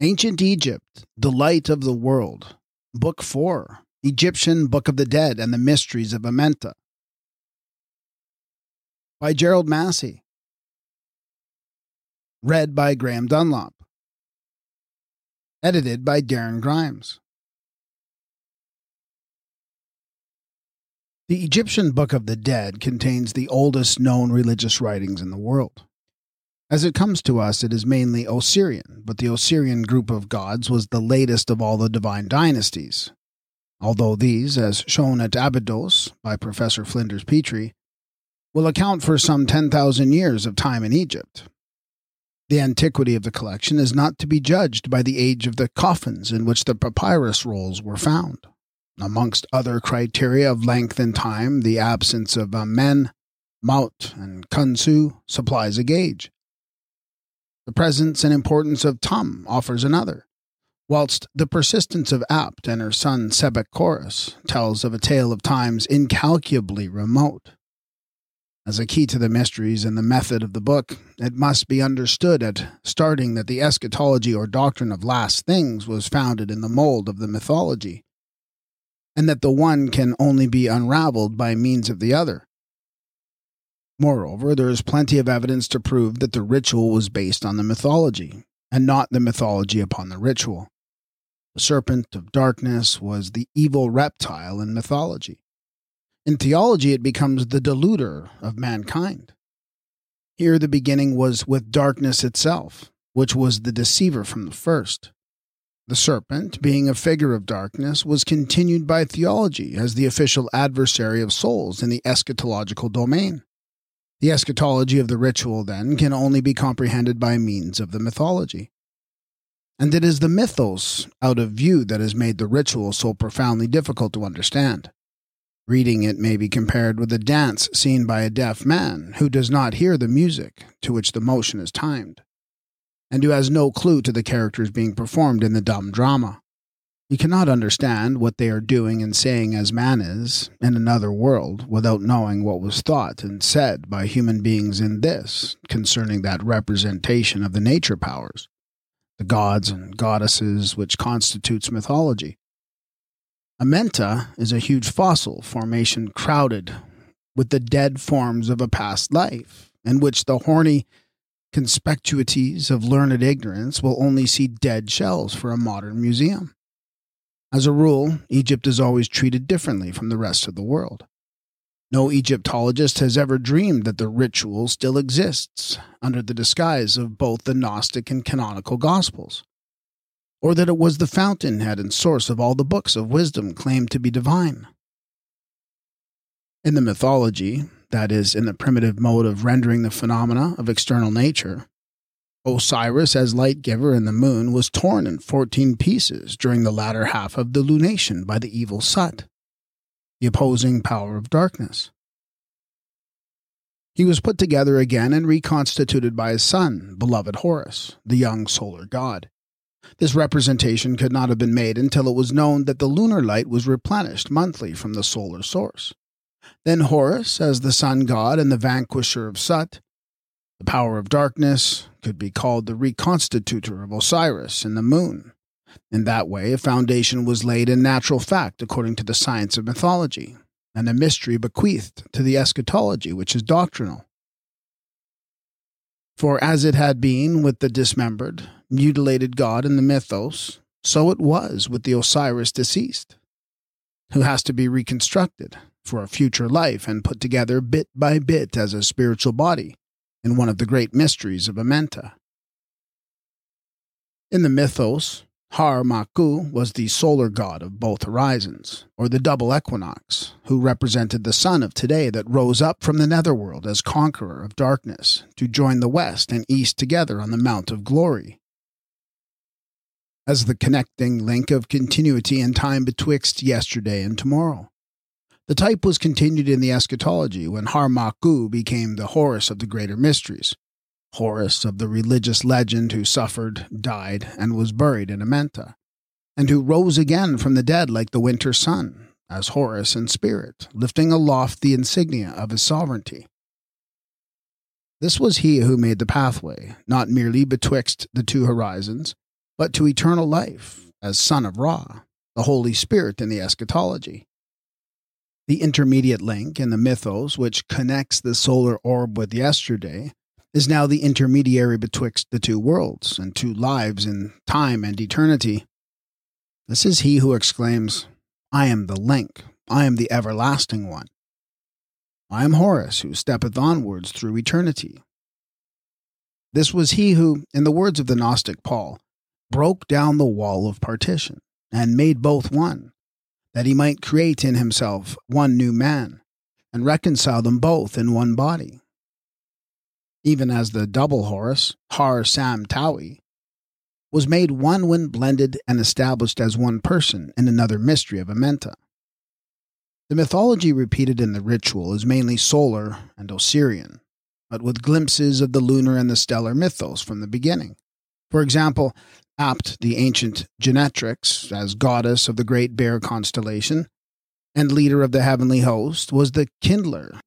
Ancient Egypt, the light of the world. Book 4 Egyptian Book of the Dead and the Mysteries of Amenta. By Gerald Massey. Read by Graham Dunlop. Edited by Darren Grimes. The Egyptian Book of the Dead contains the oldest known religious writings in the world. As it comes to us, it is mainly Osirian, but the Osirian group of gods was the latest of all the divine dynasties. Although these, as shown at Abydos by Professor Flinders Petrie, will account for some 10,000 years of time in Egypt. The antiquity of the collection is not to be judged by the age of the coffins in which the papyrus rolls were found. Amongst other criteria of length and time, the absence of Amen, Maut, and Khonsu supplies a gauge. The presence and importance of Tum offers another, whilst the persistence of Apt and her son Sebek Horus tells of a tale of times incalculably remote. As a key to the mysteries and the method of the book, it must be understood at starting that the eschatology or doctrine of last things was founded in the mold of the mythology, and that the one can only be unraveled by means of the other. Moreover, there is plenty of evidence to prove that the ritual was based on the mythology, and not the mythology upon the ritual. The serpent of darkness was the evil reptile in mythology. In theology, it becomes the deluder of mankind. Here, the beginning was with darkness itself, which was the deceiver from the first. The serpent, being a figure of darkness, was continued by theology as the official adversary of souls in the eschatological domain. The eschatology of the ritual, then, can only be comprehended by means of the mythology. And it is the mythos out of view that has made the ritual so profoundly difficult to understand. Reading it may be compared with a dance seen by a deaf man who does not hear the music to which the motion is timed, and who has no clue to the characters being performed in the dumb drama. You cannot understand what they are doing and saying as man is in another world without knowing what was thought and said by human beings in this concerning that representation of the nature powers, the gods and goddesses which constitutes mythology. Amenta is a huge fossil formation crowded with the dead forms of a past life, in which the horny conspicuities of learned ignorance will only see dead shells for a modern museum. As a rule, Egypt is always treated differently from the rest of the world. No Egyptologist has ever dreamed that the ritual still exists under the disguise of both the Gnostic and canonical Gospels, or that it was the fountainhead and source of all the books of wisdom claimed to be divine. In the mythology, that is, in the primitive mode of rendering the phenomena of external nature, Osiris, as light giver in the moon, was torn in fourteen pieces during the latter half of the lunation by the evil Sut, the opposing power of darkness. He was put together again and reconstituted by his son, beloved Horus, the young solar god. This representation could not have been made until it was known that the lunar light was replenished monthly from the solar source. Then Horus, as the sun god and the vanquisher of Sut, the power of darkness could be called the reconstitutor of Osiris and the moon. In that way, a foundation was laid in natural fact according to the science of mythology, and a mystery bequeathed to the eschatology, which is doctrinal. For as it had been with the dismembered, mutilated god in the mythos, so it was with the Osiris deceased, who has to be reconstructed for a future life and put together bit by bit as a spiritual body in one of the great mysteries of Amenta. In the mythos, Har Maku was the solar god of both horizons, or the double equinox, who represented the sun of today that rose up from the netherworld as conqueror of darkness to join the west and east together on the Mount of Glory. As the connecting link of continuity and time betwixt yesterday and tomorrow. The type was continued in the eschatology when Harmaku became the Horus of the greater mysteries, Horus of the religious legend who suffered, died, and was buried in Amenta, and who rose again from the dead like the winter sun, as Horus in spirit, lifting aloft the insignia of his sovereignty. This was he who made the pathway, not merely betwixt the two horizons, but to eternal life as Son of Ra, the Holy Spirit in the eschatology. The intermediate link in the mythos, which connects the solar orb with yesterday, is now the intermediary betwixt the two worlds and two lives in time and eternity. This is he who exclaims, I am the link, I am the everlasting one. I am Horus, who steppeth onwards through eternity. This was he who, in the words of the Gnostic Paul, broke down the wall of partition and made both one, that he might create in himself one new man and reconcile them both in one body. Even as the double Horus, Har Sam Taui, was made one when blended and established as one person in another mystery of Amenta. The mythology repeated in the ritual is mainly solar and Osirian, but with glimpses of the lunar and the stellar mythos from the beginning. For example, Apt, the ancient Genetrix, as goddess of the Great Bear constellation and leader of the heavenly host, was the kindler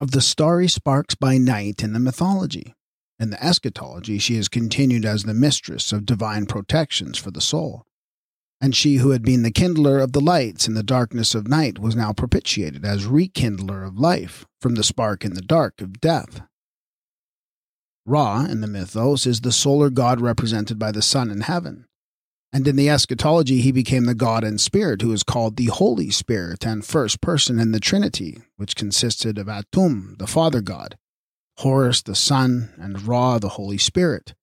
of the starry sparks by night in the mythology. In the eschatology, she is continued as the mistress of divine protections for the soul and she who had been the kindler of the lights in the darkness of night was now propitiated as rekindler of life from the spark in the dark of death. Ra, in the mythos, is the solar god represented by the sun in heaven. And in the eschatology, he became the God and Spirit who is called the Holy Spirit and first person in the Trinity, which consisted of Atum, the Father God, Horus, the Son, and Ra, the Holy Spirit,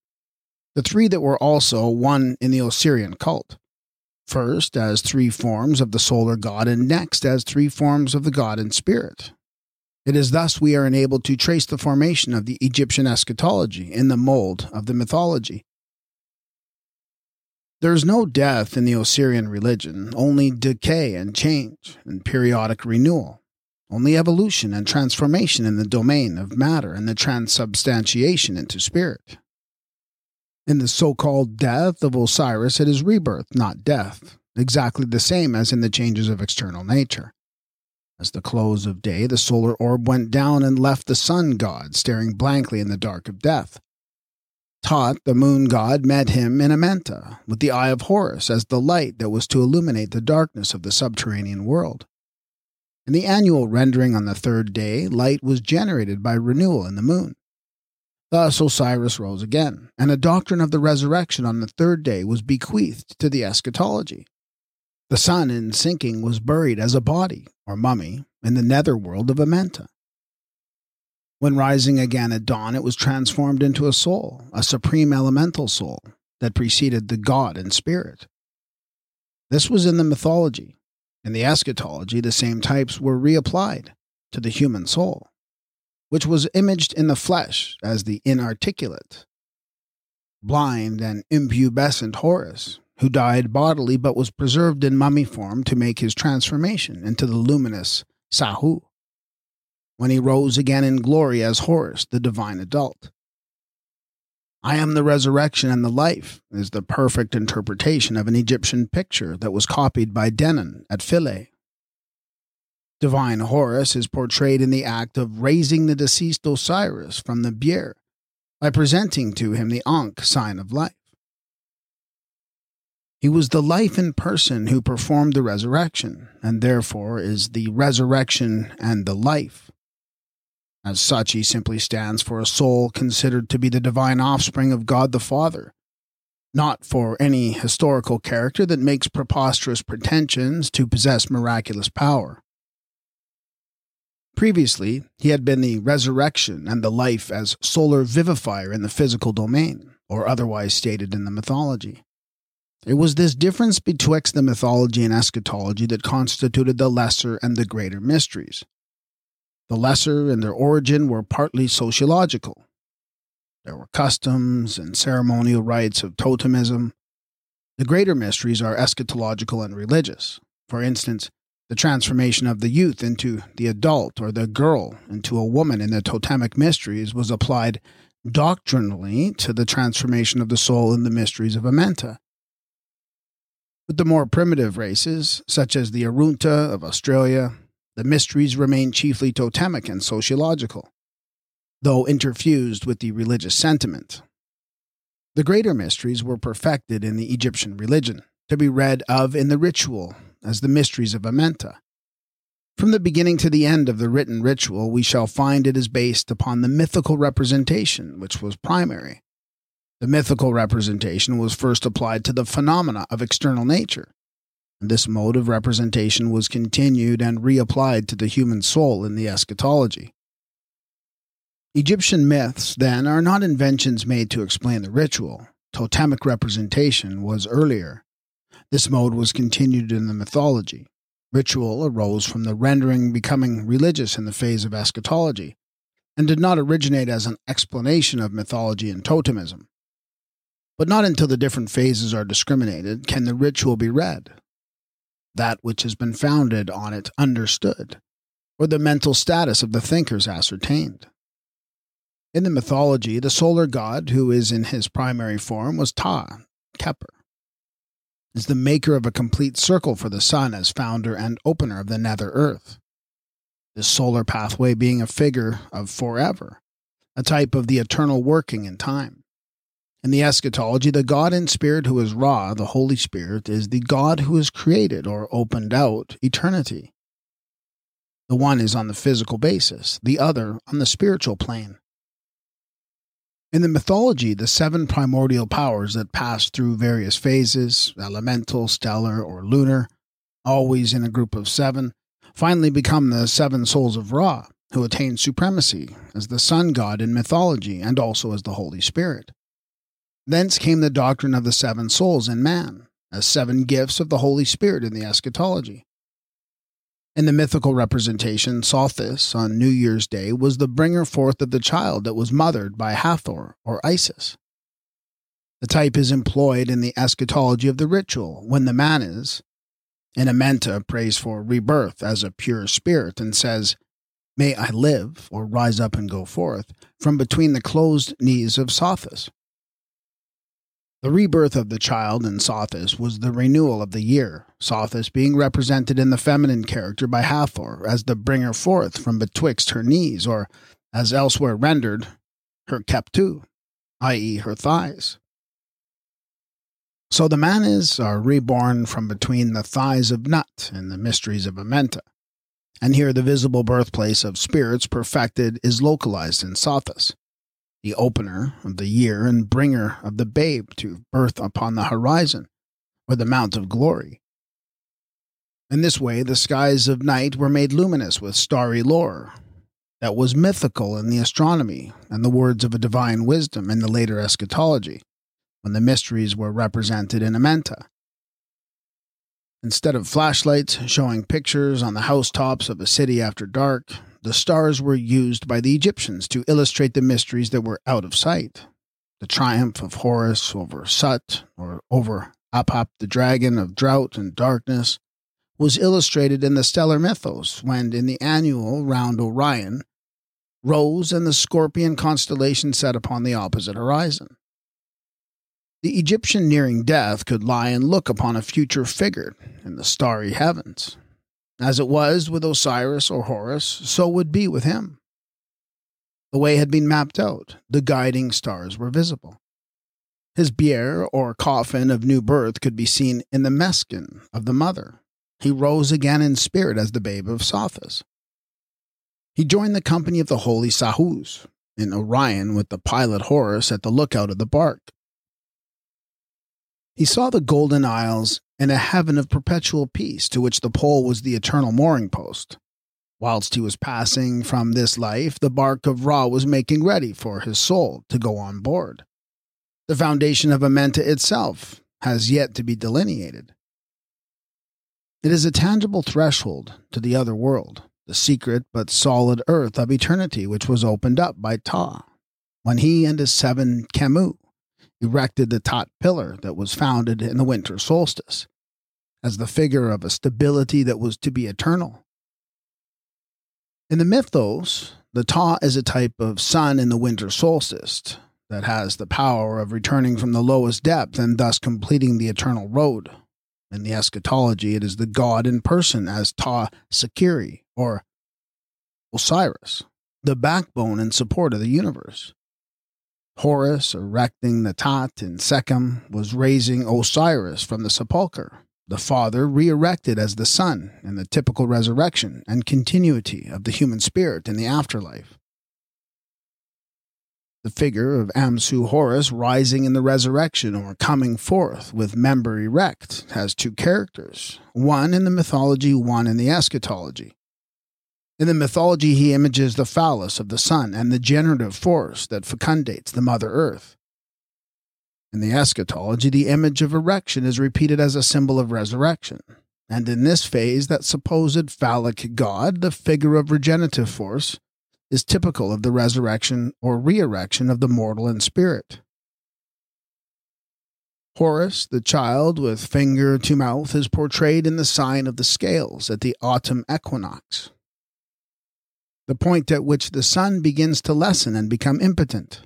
the three that were also one in the Osirian cult first as three forms of the solar god, and next as three forms of the god and spirit. It is thus we are enabled to trace the formation of the Egyptian eschatology in the mold of the mythology. There is no death in the Osirian religion, only decay and change and periodic renewal, only evolution and transformation in the domain of matter and the transubstantiation into spirit. In the so called death of Osiris, it is rebirth, not death, exactly the same as in the changes of external nature. As the close of day, the solar orb went down and left the sun god staring blankly in the dark of death. Taht, the moon god, met him in Amenta, with the eye of Horus as the light that was to illuminate the darkness of the subterranean world. In the annual rendering on the third day, light was generated by renewal in the moon. Thus Osiris rose again, and a doctrine of the resurrection on the third day was bequeathed to the eschatology. The sun, in sinking, was buried as a body, or mummy, in the netherworld of Amenta. When rising again at dawn, it was transformed into a soul, a supreme elemental soul, that preceded the God and Spirit. This was in the mythology. In the eschatology, the same types were reapplied to the human soul which was imaged in the flesh as the inarticulate, blind, and impubescent Horus, who died bodily but was preserved in mummy form to make his transformation into the luminous Sahu, when he rose again in glory as Horus, the divine adult. I am the resurrection and the life is the perfect interpretation of an Egyptian picture that was copied by Denon at Philae Divine Horus is portrayed in the act of raising the deceased Osiris from the bier by presenting to him the Ankh sign of life. He was the life in person who performed the resurrection, and therefore is the resurrection and the life. As such, he simply stands for a soul considered to be the divine offspring of God the Father, not for any historical character that makes preposterous pretensions to possess miraculous power. Previously, he had been the resurrection and the life as solar vivifier in the physical domain, or otherwise stated in the mythology. It was this difference betwixt the mythology and eschatology that constituted the lesser and the greater mysteries. The lesser in their origin were partly sociological. There were customs and ceremonial rites of totemism. The greater mysteries are eschatological and religious. For instance, the transformation of the youth into the adult or the girl into a woman in the totemic mysteries was applied doctrinally to the transformation of the soul in the mysteries of Amenta. With the more primitive races, such as the Arunta of Australia, the mysteries remain chiefly totemic and sociological, though interfused with the religious sentiment. The greater mysteries were perfected in the Egyptian religion, to be read of in the ritual as the mysteries of Amenta. From the beginning to the end of the written ritual, we shall find it is based upon the mythical representation, which was primary. The mythical representation was first applied to the phenomena of external nature. And this mode of representation was continued and reapplied to the human soul in the eschatology. Egyptian myths, then, are not inventions made to explain the ritual. Totemic representation was earlier. This mode was continued in the mythology. Ritual arose from the rendering becoming religious in the phase of eschatology, and did not originate as an explanation of mythology and totemism. But not until the different phases are discriminated can the ritual be read. That which has been founded on it understood, or the mental status of the thinkers ascertained. In the mythology, the solar god, who is in his primary form, was Ta, Keper, is the maker of a complete circle for the sun as founder and opener of the nether earth. This solar pathway being a figure of forever, a type of the eternal working in time. In the eschatology, the God in spirit who is Ra, the Holy Spirit, is the God who has created or opened out eternity. The one is on the physical basis, the other on the spiritual plane. In the mythology, the seven primordial powers that pass through various phases elemental, stellar, or lunar, always in a group of seven finally become the seven souls of Ra, who attain supremacy as the sun god in mythology and also as the Holy Spirit. Thence came the doctrine of the seven souls in man, as seven gifts of the Holy Spirit in the eschatology. In the mythical representation, Sothis on New Year's Day was the bringer forth of the child that was mothered by Hathor or Isis. The type is employed in the eschatology of the ritual when the Manes. In Amenta prays for rebirth as a pure spirit and says, May I live, or rise up and go forth, from between the closed knees of Sothis. The rebirth of the child in Sothis was the renewal of the year, Sothis being represented in the feminine character by Hathor as the bringer forth from betwixt her knees, or, as elsewhere rendered, her keptu, i.e., her thighs. So the manes are reborn from between the thighs of Nut in the mysteries of Amenta. And here the visible birthplace of spirits perfected is localized in Sothis the opener of the year and bringer of the babe to birth upon the horizon, or the mount of glory. In this way, the skies of night were made luminous with starry lore that was mythical in the astronomy and the words of a divine wisdom in the later eschatology, when the mysteries were represented in Amenta. Instead of flashlights showing pictures on the housetops of a city after dark, the stars were used by the Egyptians to illustrate the mysteries that were out of sight. The triumph of Horus over Sut, or over Apap the dragon of drought and darkness, was illustrated in the stellar mythos when, in the annual round Orion, rose and the scorpion constellation set upon the opposite horizon. The Egyptian nearing death could lie and look upon a future figure in the starry heavens, as it was with Osiris or Horus, so would be with him. The way had been mapped out, the guiding stars were visible. His bier or coffin of new birth could be seen in the meskin of the mother. He rose again in spirit as the babe of Sothis. He joined the company of the holy Sahus in Orion with the pilot Horus at the lookout of the bark. He saw the golden isles and a heaven of perpetual peace to which the pole was the eternal mooring post. Whilst he was passing from this life, the bark of Ra was making ready for his soul to go on board. The foundation of Amenta itself has yet to be delineated. It is a tangible threshold to the other world, the secret but solid earth of eternity which was opened up by Ta, when he and his seven Khemu erected the Tat pillar that was founded in the winter solstice, as the figure of a stability that was to be eternal. In the mythos, the Ta is a type of sun in the winter solstice that has the power of returning from the lowest depth and thus completing the eternal road. In the eschatology, it is the god in person as Ta Sekiri, or Osiris, the backbone and support of the universe. Horus, erecting the Tat in Sekhem, was raising Osiris from the sepulchre, the father re erected as the son in the typical resurrection and continuity of the human spirit in the afterlife. The figure of Amsu Horus rising in the resurrection or coming forth with member erect has two characters, one in the mythology, one in the eschatology. In the mythology, he images the phallus of the sun and the generative force that fecundates the Mother Earth. In the eschatology, the image of erection is repeated as a symbol of resurrection. And in this phase, that supposed phallic god, the figure of regenerative force, is typical of the resurrection or re erection of the mortal and spirit. Horus, the child with finger to mouth, is portrayed in the sign of the scales at the autumn equinox, the point at which the sun begins to lessen and become impotent.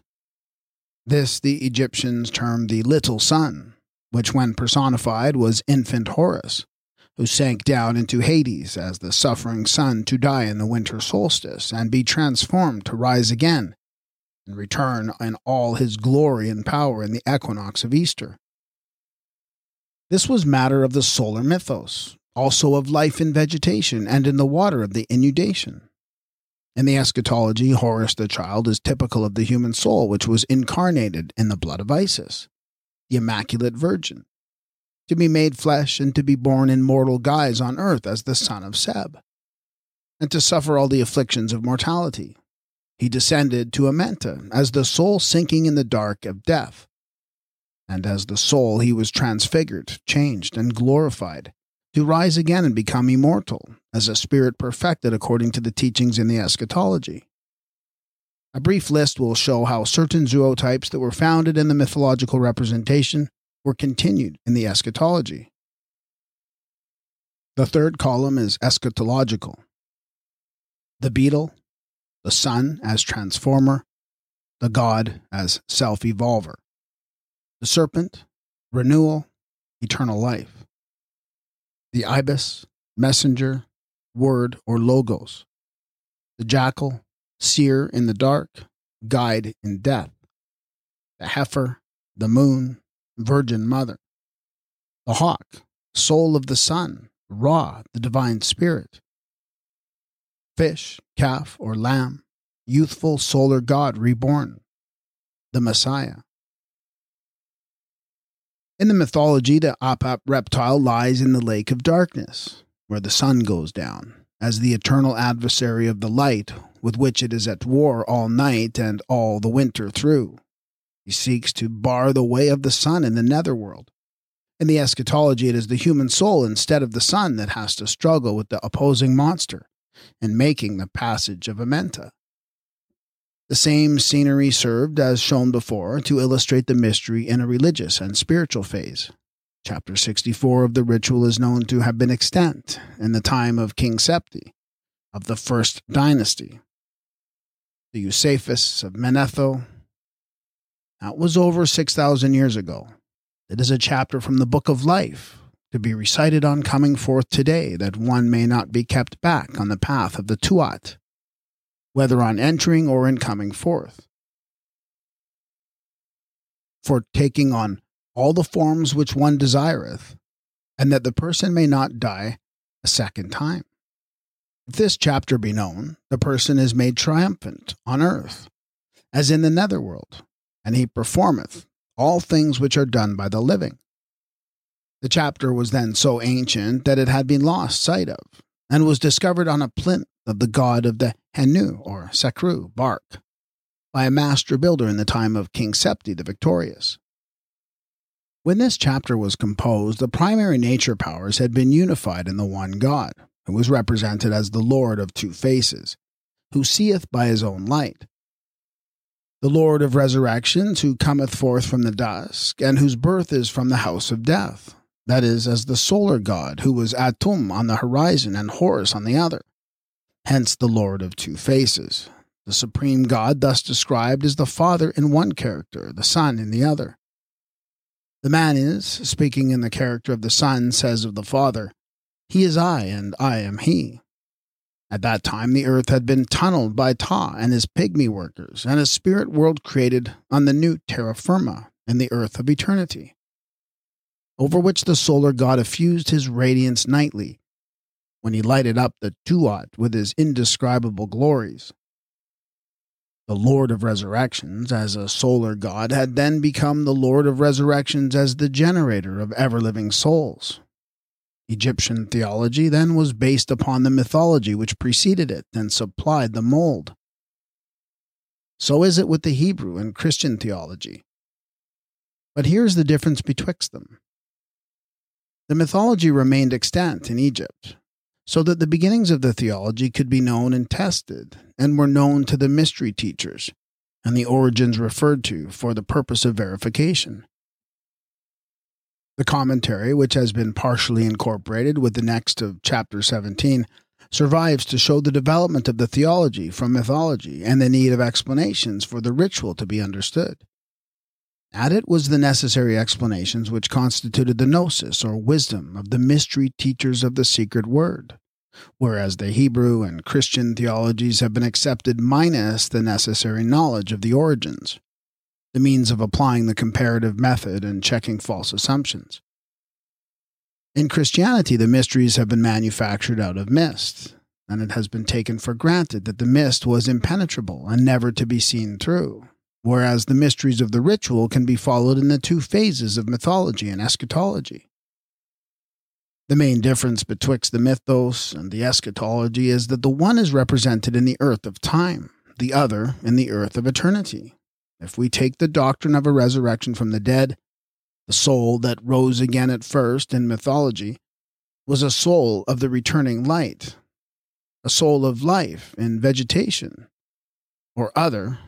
This the Egyptians termed the little sun, which, when personified, was infant Horus who sank down into Hades as the suffering sun to die in the winter solstice and be transformed to rise again and return in all his glory and power in the equinox of Easter. This was matter of the solar mythos, also of life in vegetation and in the water of the inundation. In the eschatology, Horus the child is typical of the human soul, which was incarnated in the blood of Isis, the Immaculate Virgin, to be made flesh and to be born in mortal guise on earth as the son of Seb, and to suffer all the afflictions of mortality. He descended to Amenta as the soul sinking in the dark of death. And as the soul, he was transfigured, changed, and glorified, to rise again and become immortal, as a spirit perfected according to the teachings in the eschatology. A brief list will show how certain zootypes that were founded in the mythological representation were continued in the eschatology. The third column is eschatological. The beetle, the sun as transformer, the god as self evolver, the serpent, renewal, eternal life, the ibis, messenger, word or logos, the jackal, seer in the dark, guide in death, the heifer, the moon, Virgin Mother. The hawk, soul of the sun, Ra, the divine spirit. Fish, calf, or lamb, youthful solar god reborn. The Messiah. In the mythology, the Apap reptile lies in the lake of darkness, where the sun goes down, as the eternal adversary of the light, with which it is at war all night and all the winter through. He seeks to bar the way of the sun in the netherworld. In the eschatology, it is the human soul instead of the sun that has to struggle with the opposing monster in making the passage of Amenta. The same scenery served, as shown before, to illustrate the mystery in a religious and spiritual phase. Chapter 64 of the ritual is known to have been extant in the time of King Septi of the first dynasty. The Usaphais of Manetho that was over 6,000 years ago. It is a chapter from the book of life to be recited on coming forth today that one may not be kept back on the path of the Tuat, whether on entering or in coming forth. For taking on all the forms which one desireth, and that the person may not die a second time. If this chapter be known, the person is made triumphant on earth, as in the netherworld, and he performeth all things which are done by the living. The chapter was then so ancient that it had been lost sight of, and was discovered on a plinth of the god of the Henu, or Sekru, bark, by a master builder in the time of King Septi the Victorious. When this chapter was composed, the primary nature powers had been unified in the one God, who was represented as the Lord of two faces, who seeth by his own light, the Lord of resurrections, who cometh forth from the dusk, and whose birth is from the house of death, that is, as the solar god, who was Atum on the horizon and Horus on the other. Hence the Lord of two faces. The supreme God, thus described, is the Father in one character, the Son in the other. The Manes, speaking in the character of the Son, says of the Father, He is I, and I am He. At that time, the earth had been tunneled by Ta and his pygmy workers, and a spirit world created on the new terra firma in the earth of eternity, over which the solar god effused his radiance nightly, when he lighted up the Tuat with his indescribable glories. The Lord of Resurrections, as a solar god, had then become the Lord of Resurrections as the generator of ever living souls. Egyptian theology then was based upon the mythology which preceded it and supplied the mold. So is it with the Hebrew and Christian theology. But here's the difference betwixt them. The mythology remained extant in Egypt, so that the beginnings of the theology could be known and tested, and were known to the mystery teachers, and the origins referred to for the purpose of verification. The commentary, which has been partially incorporated with the next of chapter 17, survives to show the development of the theology from mythology and the need of explanations for the ritual to be understood. At it was the necessary explanations which constituted the gnosis or wisdom of the mystery teachers of the secret word, whereas the Hebrew and Christian theologies have been accepted minus the necessary knowledge of the origins, the means of applying the comparative method and checking false assumptions. In Christianity, the mysteries have been manufactured out of mist, and it has been taken for granted that the mist was impenetrable and never to be seen through whereas the mysteries of the ritual can be followed in the two phases of mythology and eschatology. The main difference betwixt the mythos and the eschatology is that the one is represented in the earth of time, the other in the earth of eternity. If we take the doctrine of a resurrection from the dead, the soul that rose again at first in mythology was a soul of the returning light, a soul of life in vegetation, or other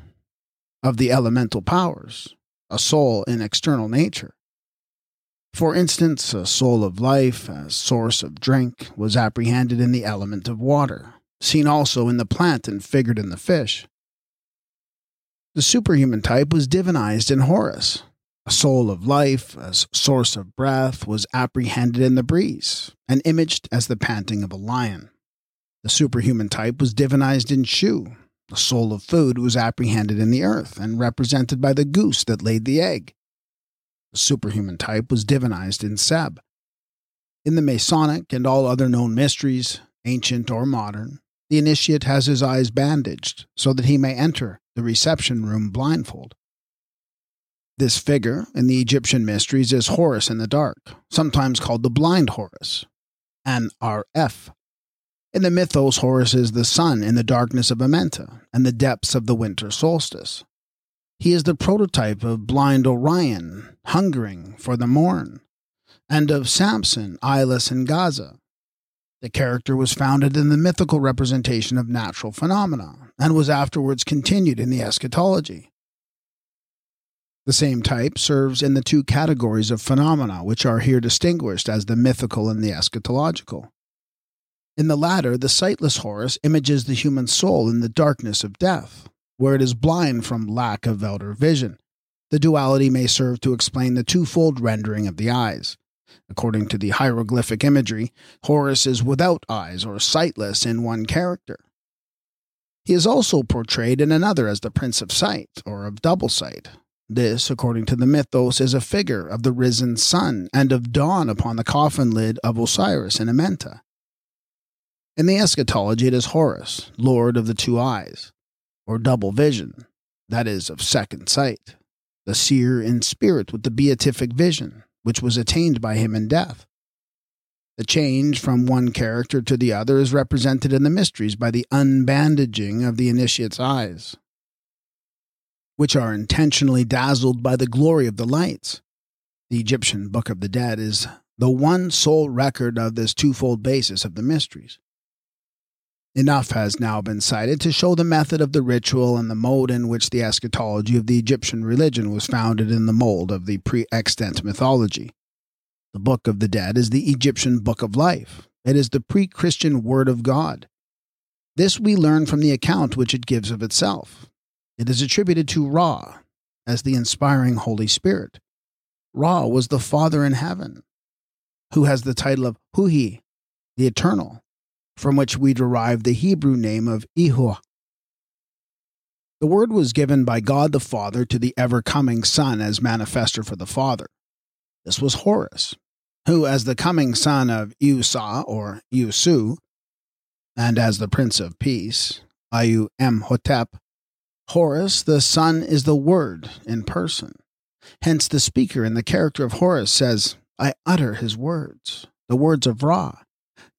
of the elemental powers, a soul in external nature. For instance, a soul of life, a source of drink, was apprehended in the element of water, seen also in the plant and figured in the fish. The superhuman type was divinized in Horus. A soul of life, a source of breath, was apprehended in the breeze, and imaged as the panting of a lion. The superhuman type was divinized in Shu, the soul of food was apprehended in the earth and represented by the goose that laid the egg. The superhuman type was divinized in Seb. In the Masonic and all other known mysteries, ancient or modern, the initiate has his eyes bandaged so that he may enter the reception room blindfold. This figure in the Egyptian mysteries is Horus in the dark, sometimes called the blind Horus, an RF, in the mythos, Horus is the sun in the darkness of Amenta and the depths of the winter solstice. He is the prototype of blind Orion, hungering for the morn, and of Samson, eyeless in Gaza. The character was founded in the mythical representation of natural phenomena and was afterwards continued in the eschatology. The same type serves in the two categories of phenomena which are here distinguished as the mythical and the eschatological. In the latter, the sightless Horus images the human soul in the darkness of death, where it is blind from lack of outer vision. The duality may serve to explain the twofold rendering of the eyes. According to the hieroglyphic imagery, Horus is without eyes or sightless in one character. He is also portrayed in another as the Prince of Sight, or of double sight. This, according to the mythos, is a figure of the risen sun and of dawn upon the coffin lid of Osiris in Amenta. In the eschatology, it is Horus, Lord of the two eyes, or double vision, that is, of second sight, the seer in spirit with the beatific vision, which was attained by him in death. The change from one character to the other is represented in the mysteries by the unbandaging of the initiate's eyes, which are intentionally dazzled by the glory of the lights. The Egyptian Book of the Dead is the one sole record of this twofold basis of the mysteries. Enough has now been cited to show the method of the ritual and the mode in which the eschatology of the Egyptian religion was founded in the mold of the pre extant mythology. The Book of the Dead is the Egyptian Book of Life. It is the pre Christian Word of God. This we learn from the account which it gives of itself. It is attributed to Ra as the inspiring Holy Spirit. Ra was the Father in heaven, who has the title of Huhi, the Eternal, from which we derive the Hebrew name of Ehua. The word was given by God the Father to the ever coming Son as manifester for the Father. This was Horus, who, as the coming son of Iusa or Iusu, and as the Prince of Peace, Ayu Hotep, Horus, the Son, is the Word in person. Hence, the speaker in the character of Horus says, I utter his words, the words of Ra,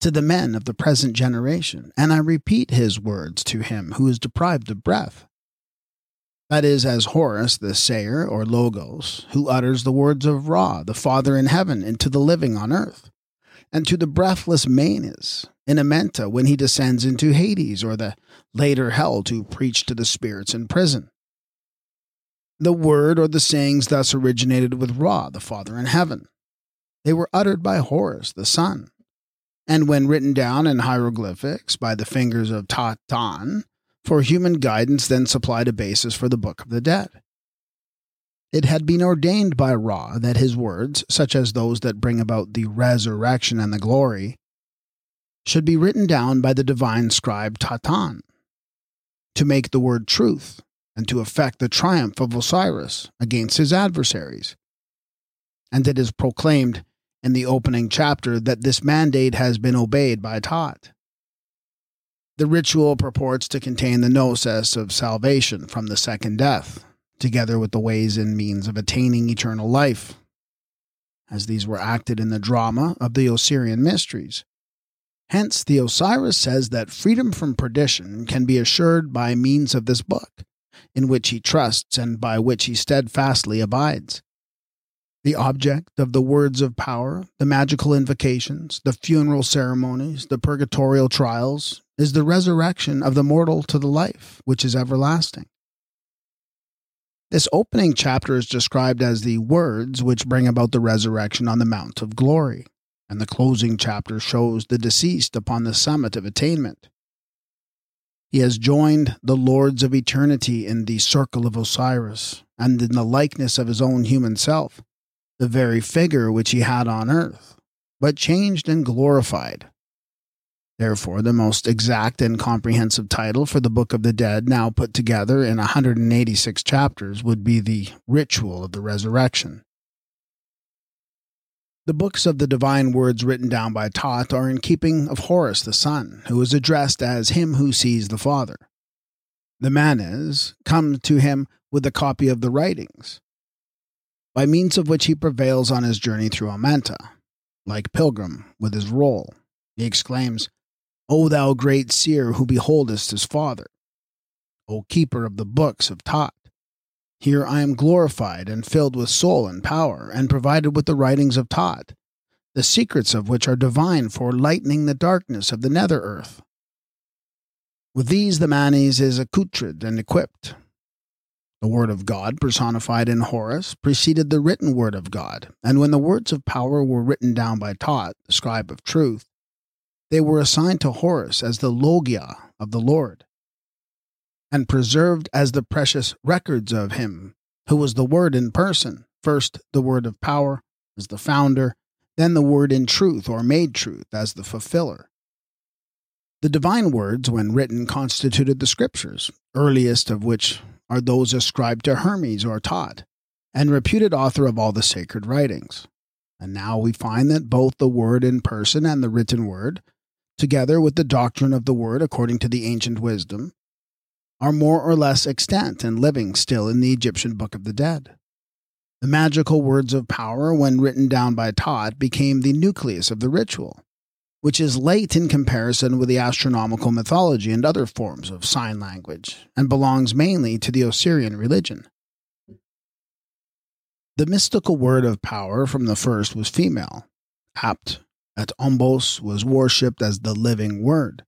to the men of the present generation, and I repeat his words to him who is deprived of breath. That is, as Horus, the sayer, or Logos, who utters the words of Ra, the Father in heaven, into the living on earth, and to the breathless Manes, in Amenta, when he descends into Hades, or the later hell to preach to the spirits in prison. The word or the sayings thus originated with Ra, the Father in heaven. They were uttered by Horus, the Son, and when written down in hieroglyphics by the fingers of Taht-Aan, for human guidance then supplied a basis for the Book of the Dead. It had been ordained by Ra that his words, such as those that bring about the resurrection and the glory, should be written down by the divine scribe Taht-Aan, to make the word truth and to effect the triumph of Osiris against his adversaries. And it is proclaimed in the opening chapter that this mandate has been obeyed by Taht. The ritual purports to contain the gnosis of salvation from the second death, together with the ways and means of attaining eternal life, as these were acted in the drama of the Osirian mysteries. Hence, the Osiris says that freedom from perdition can be assured by means of this book, in which he trusts and by which he steadfastly abides. The object of the words of power, the magical invocations, the funeral ceremonies, the purgatorial trials, is the resurrection of the mortal to the life, which is everlasting. This opening chapter is described as the words which bring about the resurrection on the Mount of Glory, and the closing chapter shows the deceased upon the summit of attainment. He has joined the lords of eternity in the circle of Osiris, and in the likeness of his own human self the very figure which he had on earth, but changed and glorified. Therefore, the most exact and comprehensive title for the Book of the Dead, now put together in 186 chapters, would be The Ritual of the Resurrection. The books of the divine words written down by Taht are in keeping of Horus the Son, who is addressed as Him who sees the Father. The Manes come to him with a copy of the writings, by means of which he prevails on his journey through Amenta. Like Pilgrim with his roll, he exclaims, O thou great seer who beholdest his father, O keeper of the books of Taht, here I am glorified and filled with soul and power, and provided with the writings of Taht, the secrets of which are divine for lightening the darkness of the nether earth. With these the Manes is accoutred and equipped, the Word of God, personified in Horus, preceded the written Word of God, and when the words of power were written down by Taht, the scribe of truth, they were assigned to Horus as the Logia of the Lord, and preserved as the precious records of Him, who was the Word in person, first the Word of power as the founder, then the Word in truth or made truth as the fulfiller. The divine words, when written, constituted the scriptures, earliest of which are those ascribed to Hermes or Taht, and reputed author of all the sacred writings. And now we find that both the Word in person and the written Word, together with the doctrine of the Word according to the ancient wisdom, are more or less extant and living still in the Egyptian Book of the Dead. The magical words of power, when written down by Taht, became the nucleus of the ritual, which is late in comparison with the astronomical mythology and other forms of sign language, and belongs mainly to the Osirian religion. The mystical word of power from the first was female. Apt at Ombos was worshipped as the living word.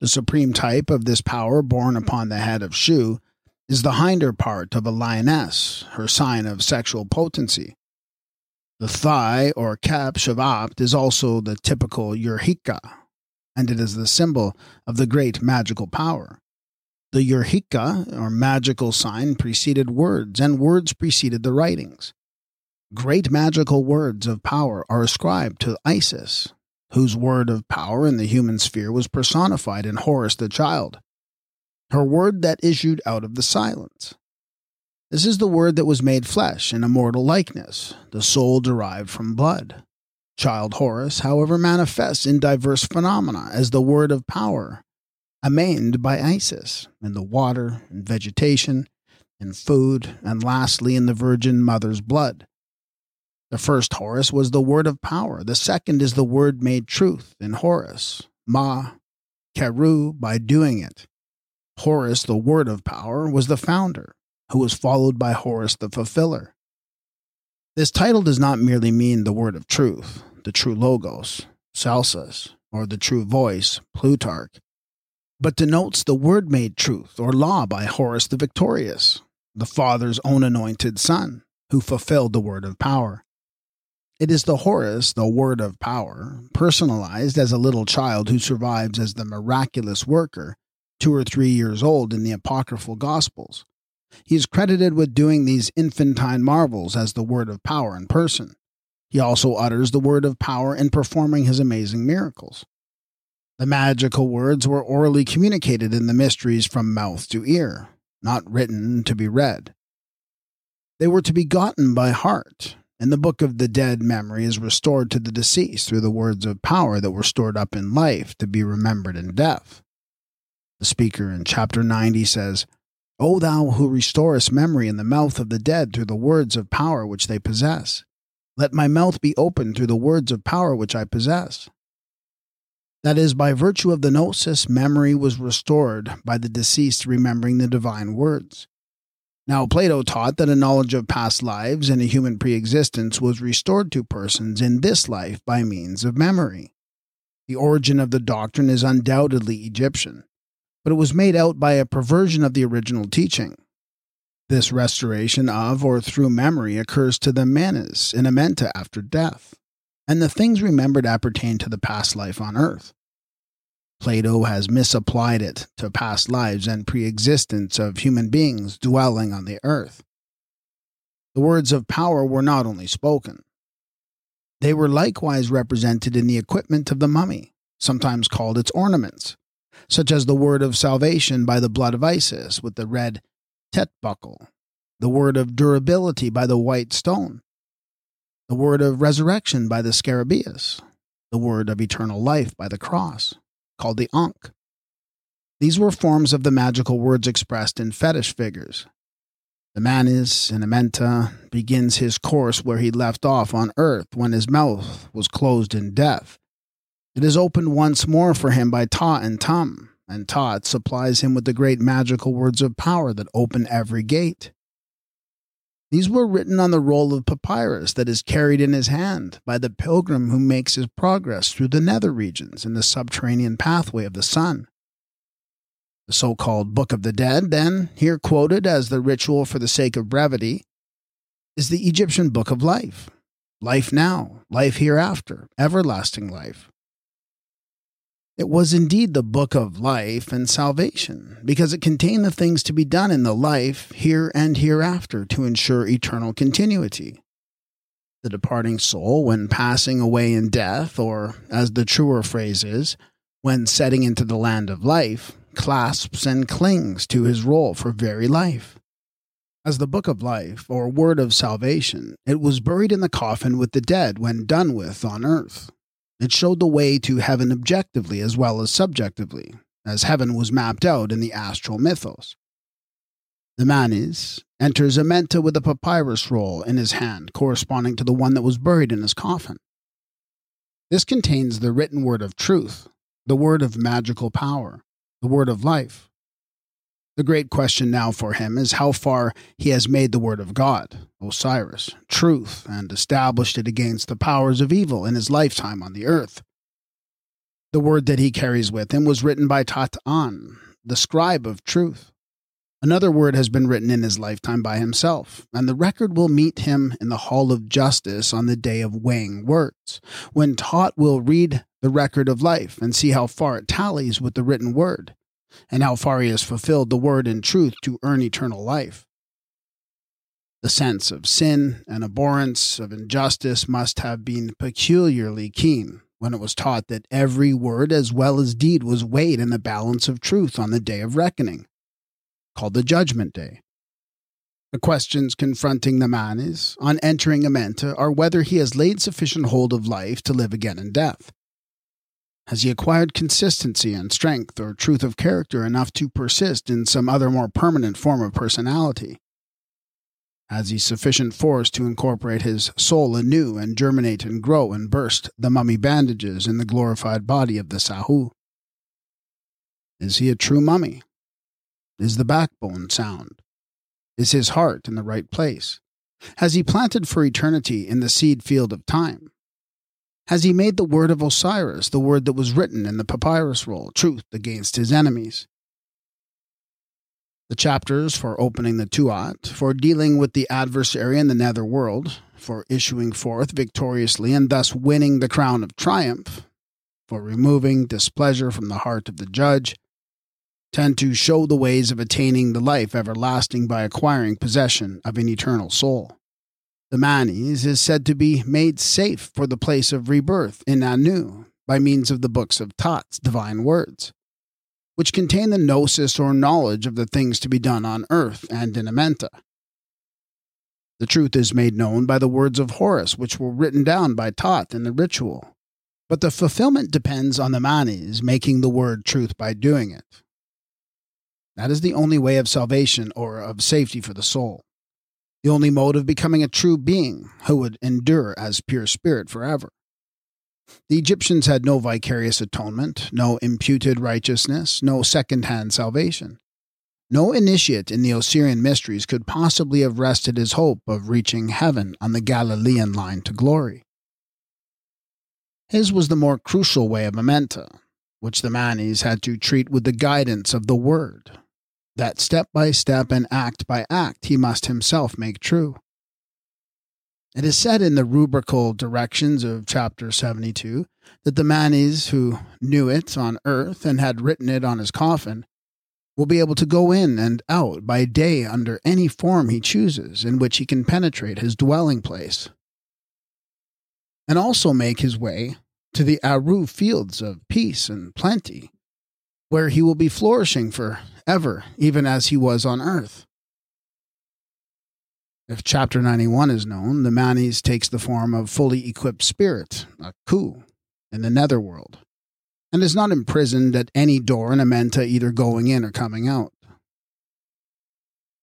The supreme type of this power born upon the head of Shu is the hinder part of a lioness, her sign of sexual potency, the thigh or cap Shavat is also the typical Urhika, and it is the symbol of the great magical power. The Urhika, or magical sign, preceded words, and words preceded the writings. Great magical words of power are ascribed to Isis, whose word of power in the human sphere was personified in Horus the child. Her word that issued out of the silence. This is the word that was made flesh in a mortal likeness, the soul derived from blood. Child Horus, however, manifests in diverse phenomena as the word of power, amained by Isis, in the water, in vegetation, in food, and lastly in the Virgin Mother's blood. The first Horus was the word of power. The second is the word made truth in Horus, Ma, Keru, by doing it. Horus, the word of power, was the founder who was followed by Horus the Fulfiller. This title does not merely mean the word of truth, the true Logos, Celsus, or the true voice, Plutarch, but denotes the word made truth or law by Horus the Victorious, the Father's own anointed Son, who fulfilled the word of power. It is the Horus, the word of power, personalized as a little child who survives as the miraculous worker, two or three years old in the apocryphal Gospels, he is credited with doing these infantine marvels as the word of power in person. He also utters the word of power in performing his amazing miracles. The magical words were orally communicated in the mysteries from mouth to ear, not written to be read. They were to be gotten by heart, and the book of the dead memory is restored to the deceased through the words of power that were stored up in life to be remembered in death. The speaker in chapter 90 says, O thou who restorest memory in the mouth of the dead through the words of power which they possess, let my mouth be opened through the words of power which I possess. That is, by virtue of the gnosis, memory was restored by the deceased remembering the divine words. Now, Plato taught that a knowledge of past lives and a human preexistence was restored to persons in this life by means of memory. The origin of the doctrine is undoubtedly Egyptian but it was made out by a perversion of the original teaching. This restoration of or through memory occurs to the Manes in Amenta after death, and the things remembered appertain to the past life on earth. Plato has misapplied it to past lives and pre existence of human beings dwelling on the earth. The words of power were not only spoken, they were likewise represented in the equipment of the mummy, sometimes called its ornaments, such as the word of salvation by the blood of Isis with the red tet buckle, the word of durability by the white stone, the word of resurrection by the scarabaeus, the word of eternal life by the cross, called the ankh. These were forms of the magical words expressed in fetish figures. The Manes in Amenta begins his course where he left off on earth when his mouth was closed in death it is opened once more for him by Ptah and Tum, and Taht supplies him with the great magical words of power that open every gate. These were written on the roll of papyrus that is carried in his hand by the pilgrim who makes his progress through the nether regions in the subterranean pathway of the sun. The so called Book of the Dead, then, here quoted as the ritual for the sake of brevity, is the Egyptian Book of Life. Life now, life hereafter, everlasting life. It was indeed the book of life and salvation, because it contained the things to be done in the life, here and hereafter, to ensure eternal continuity. The departing soul, when passing away in death, or, as the truer phrase is, when setting into the land of life, clasps and clings to his role for very life. As the book of life, or word of salvation, it was buried in the coffin with the dead when done with on earth. It showed the way to heaven objectively as well as subjectively, as heaven was mapped out in the astral mythos. The Manes enters Amenta with a papyrus roll in his hand corresponding to the one that was buried in his coffin. This contains the written word of truth, the word of magical power, the word of life, the great question now for him is how far he has made the word of God, Osiris, truth, and established it against the powers of evil in his lifetime on the earth. The word that he carries with him was written by Taht-Aan, the scribe of truth. Another word has been written in his lifetime by himself, and the record will meet him in the hall of justice on the day of weighing words, when Taht will read the record of life and see how far it tallies with the written word and how far he has fulfilled the word in truth to earn eternal life. The sense of sin and abhorrence of injustice must have been peculiarly keen when it was taught that every word as well as deed was weighed in the balance of truth on the day of reckoning, called the Judgment Day. The questions confronting the man is, on entering Amenta, are whether he has laid sufficient hold of life to live again in death. Has he acquired consistency and strength or truth of character enough to persist in some other more permanent form of personality? Has he sufficient force to incorporate his soul anew and germinate and grow and burst the mummy bandages in the glorified body of the Sahu? Is he a true mummy? Is the backbone sound? Is his heart in the right place? Has he planted for eternity in the seed field of time? Has he made the word of Osiris, the word that was written in the papyrus roll, truth against his enemies? the chapters for opening the Tuat, for dealing with the adversary in the nether world, for issuing forth victoriously and thus winning the crown of triumph, for removing displeasure from the heart of the judge, tend to show the ways of attaining the life everlasting by acquiring possession of an eternal soul. The Manes is said to be made safe for the place of rebirth in Anu by means of the books of Taht's divine words which contain the gnosis or knowledge of the things to be done on earth and in Amenta. The truth is made known by the words of Horus, which were written down by Taht in the ritual. But the fulfillment depends on the Manes making the word truth by doing it. That is the only way of salvation or of safety for the soul. The only mode of becoming a true being who would endure as pure spirit forever. The Egyptians had no vicarious atonement, no imputed righteousness, no second hand salvation. No initiate in the Osirian mysteries could possibly have rested his hope of reaching heaven on the Galilean line to glory. His was the more crucial way of Amenta, which the Manes had to treat with the guidance of the Word, that step by step and act by act he must himself make true. It is said in the rubrical directions of chapter 72 that the Manes who knew it on earth and had written it on his coffin will be able to go in and out by day under any form he chooses in which he can penetrate his dwelling place, and also make his way to the Aru fields of peace and plenty, where he will be flourishing for ever, even as he was on earth. If chapter 91 is known, the Manes takes the form of fully equipped spirit, a Khu, in the netherworld, and is not imprisoned at any door in Amenta either going in or coming out.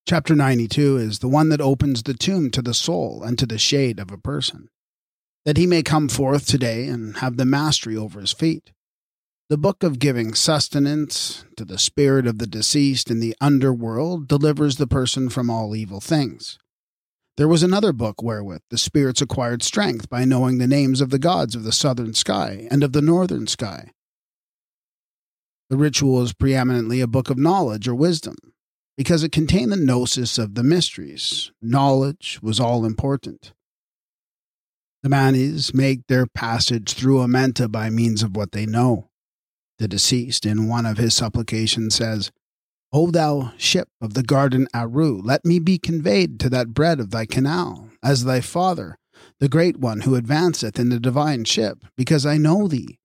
Chapter 92 is the one that opens the tomb to the soul and to the shade of a person, that he may come forth today and have the mastery over his feet. The book of giving sustenance to the spirit of the deceased in the underworld delivers the person from all evil things. There was another book wherewith the spirits acquired strength by knowing the names of the gods of the southern sky and of the northern sky. The ritual is preeminently a book of knowledge or wisdom, because it contained the gnosis of the mysteries. Knowledge was all important. The Manes make their passage through Amenta by means of what they know. The deceased, in one of his supplications, says, O thou ship of the garden Aru, let me be conveyed to that bread of thy canal, as thy father, the great one who advanceth in the divine ship, because I know thee.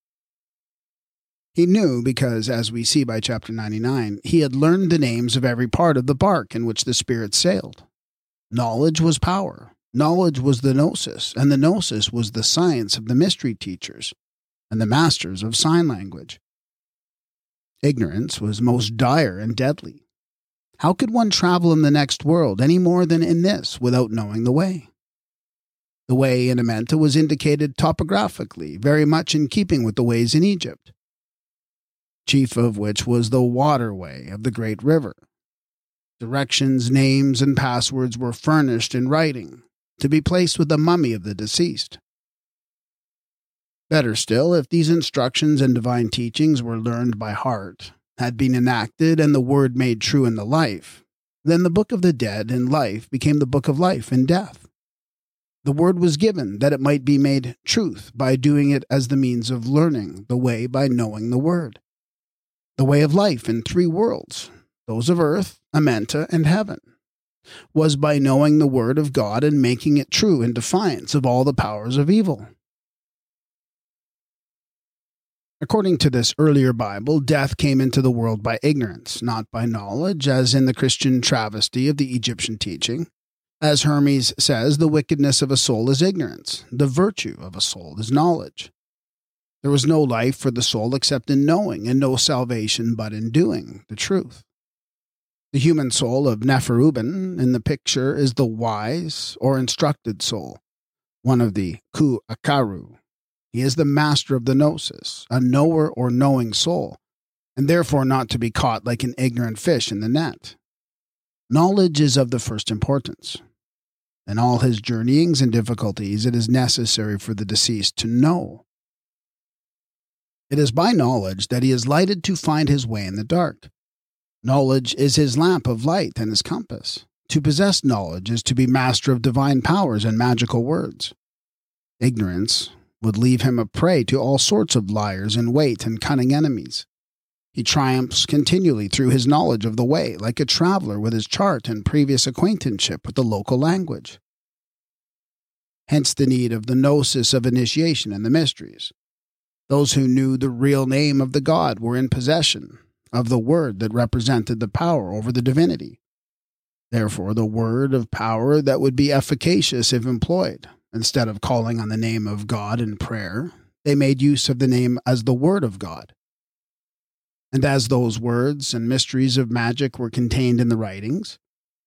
He knew because, as we see by chapter 99, he had learned the names of every part of the bark in which the spirit sailed. Knowledge was power, knowledge was the gnosis, and the gnosis was the science of the mystery teachers and the masters of sign language. Ignorance was most dire and deadly. How could one travel in the next world any more than in this without knowing the way? The way in Amenta was indicated topographically, very much in keeping with the ways in Egypt, chief of which was the waterway of the great river. Directions, names, and passwords were furnished in writing, to be placed with the mummy of the deceased. Better still, if these instructions and divine teachings were learned by heart, had been enacted, and the word made true in the life, then the book of the dead in life became the book of life in death. The word was given that it might be made truth by doing it as the means of learning the way by knowing the word. The way of life in three worlds, those of earth, Amenta, and heaven, was by knowing the word of God and making it true in defiance of all the powers of evil. According to this earlier Bible, death came into the world by ignorance, not by knowledge, as in the Christian travesty of the Egyptian teaching. As Hermes says, the wickedness of a soul is ignorance, the virtue of a soul is knowledge. There was no life for the soul except in knowing, and no salvation but in doing the truth. The human soul of Neferuben in the picture is the wise or instructed soul, one of the Khu Akaru. He is the master of the gnosis, a knower or knowing soul, and therefore not to be caught like an ignorant fish in the net. Knowledge is of the first importance. In all his journeyings and difficulties, it is necessary for the deceased to know. It is by knowledge that he is lighted to find his way in the dark. Knowledge is his lamp of light and his compass. To possess knowledge is to be master of divine powers and magical words. Ignorance would leave him a prey to all sorts of liars in wait and cunning enemies. He triumphs continually through his knowledge of the way, like a traveler with his chart and previous acquaintanceship with the local language. Hence the need of the gnosis of initiation and the mysteries. Those who knew the real name of the god were in possession of the word that represented the power over the divinity. Therefore, the word of power that would be efficacious if employed. Instead of calling on the name of God in prayer, they made use of the name as the Word of God. And as those words and mysteries of magic were contained in the writings,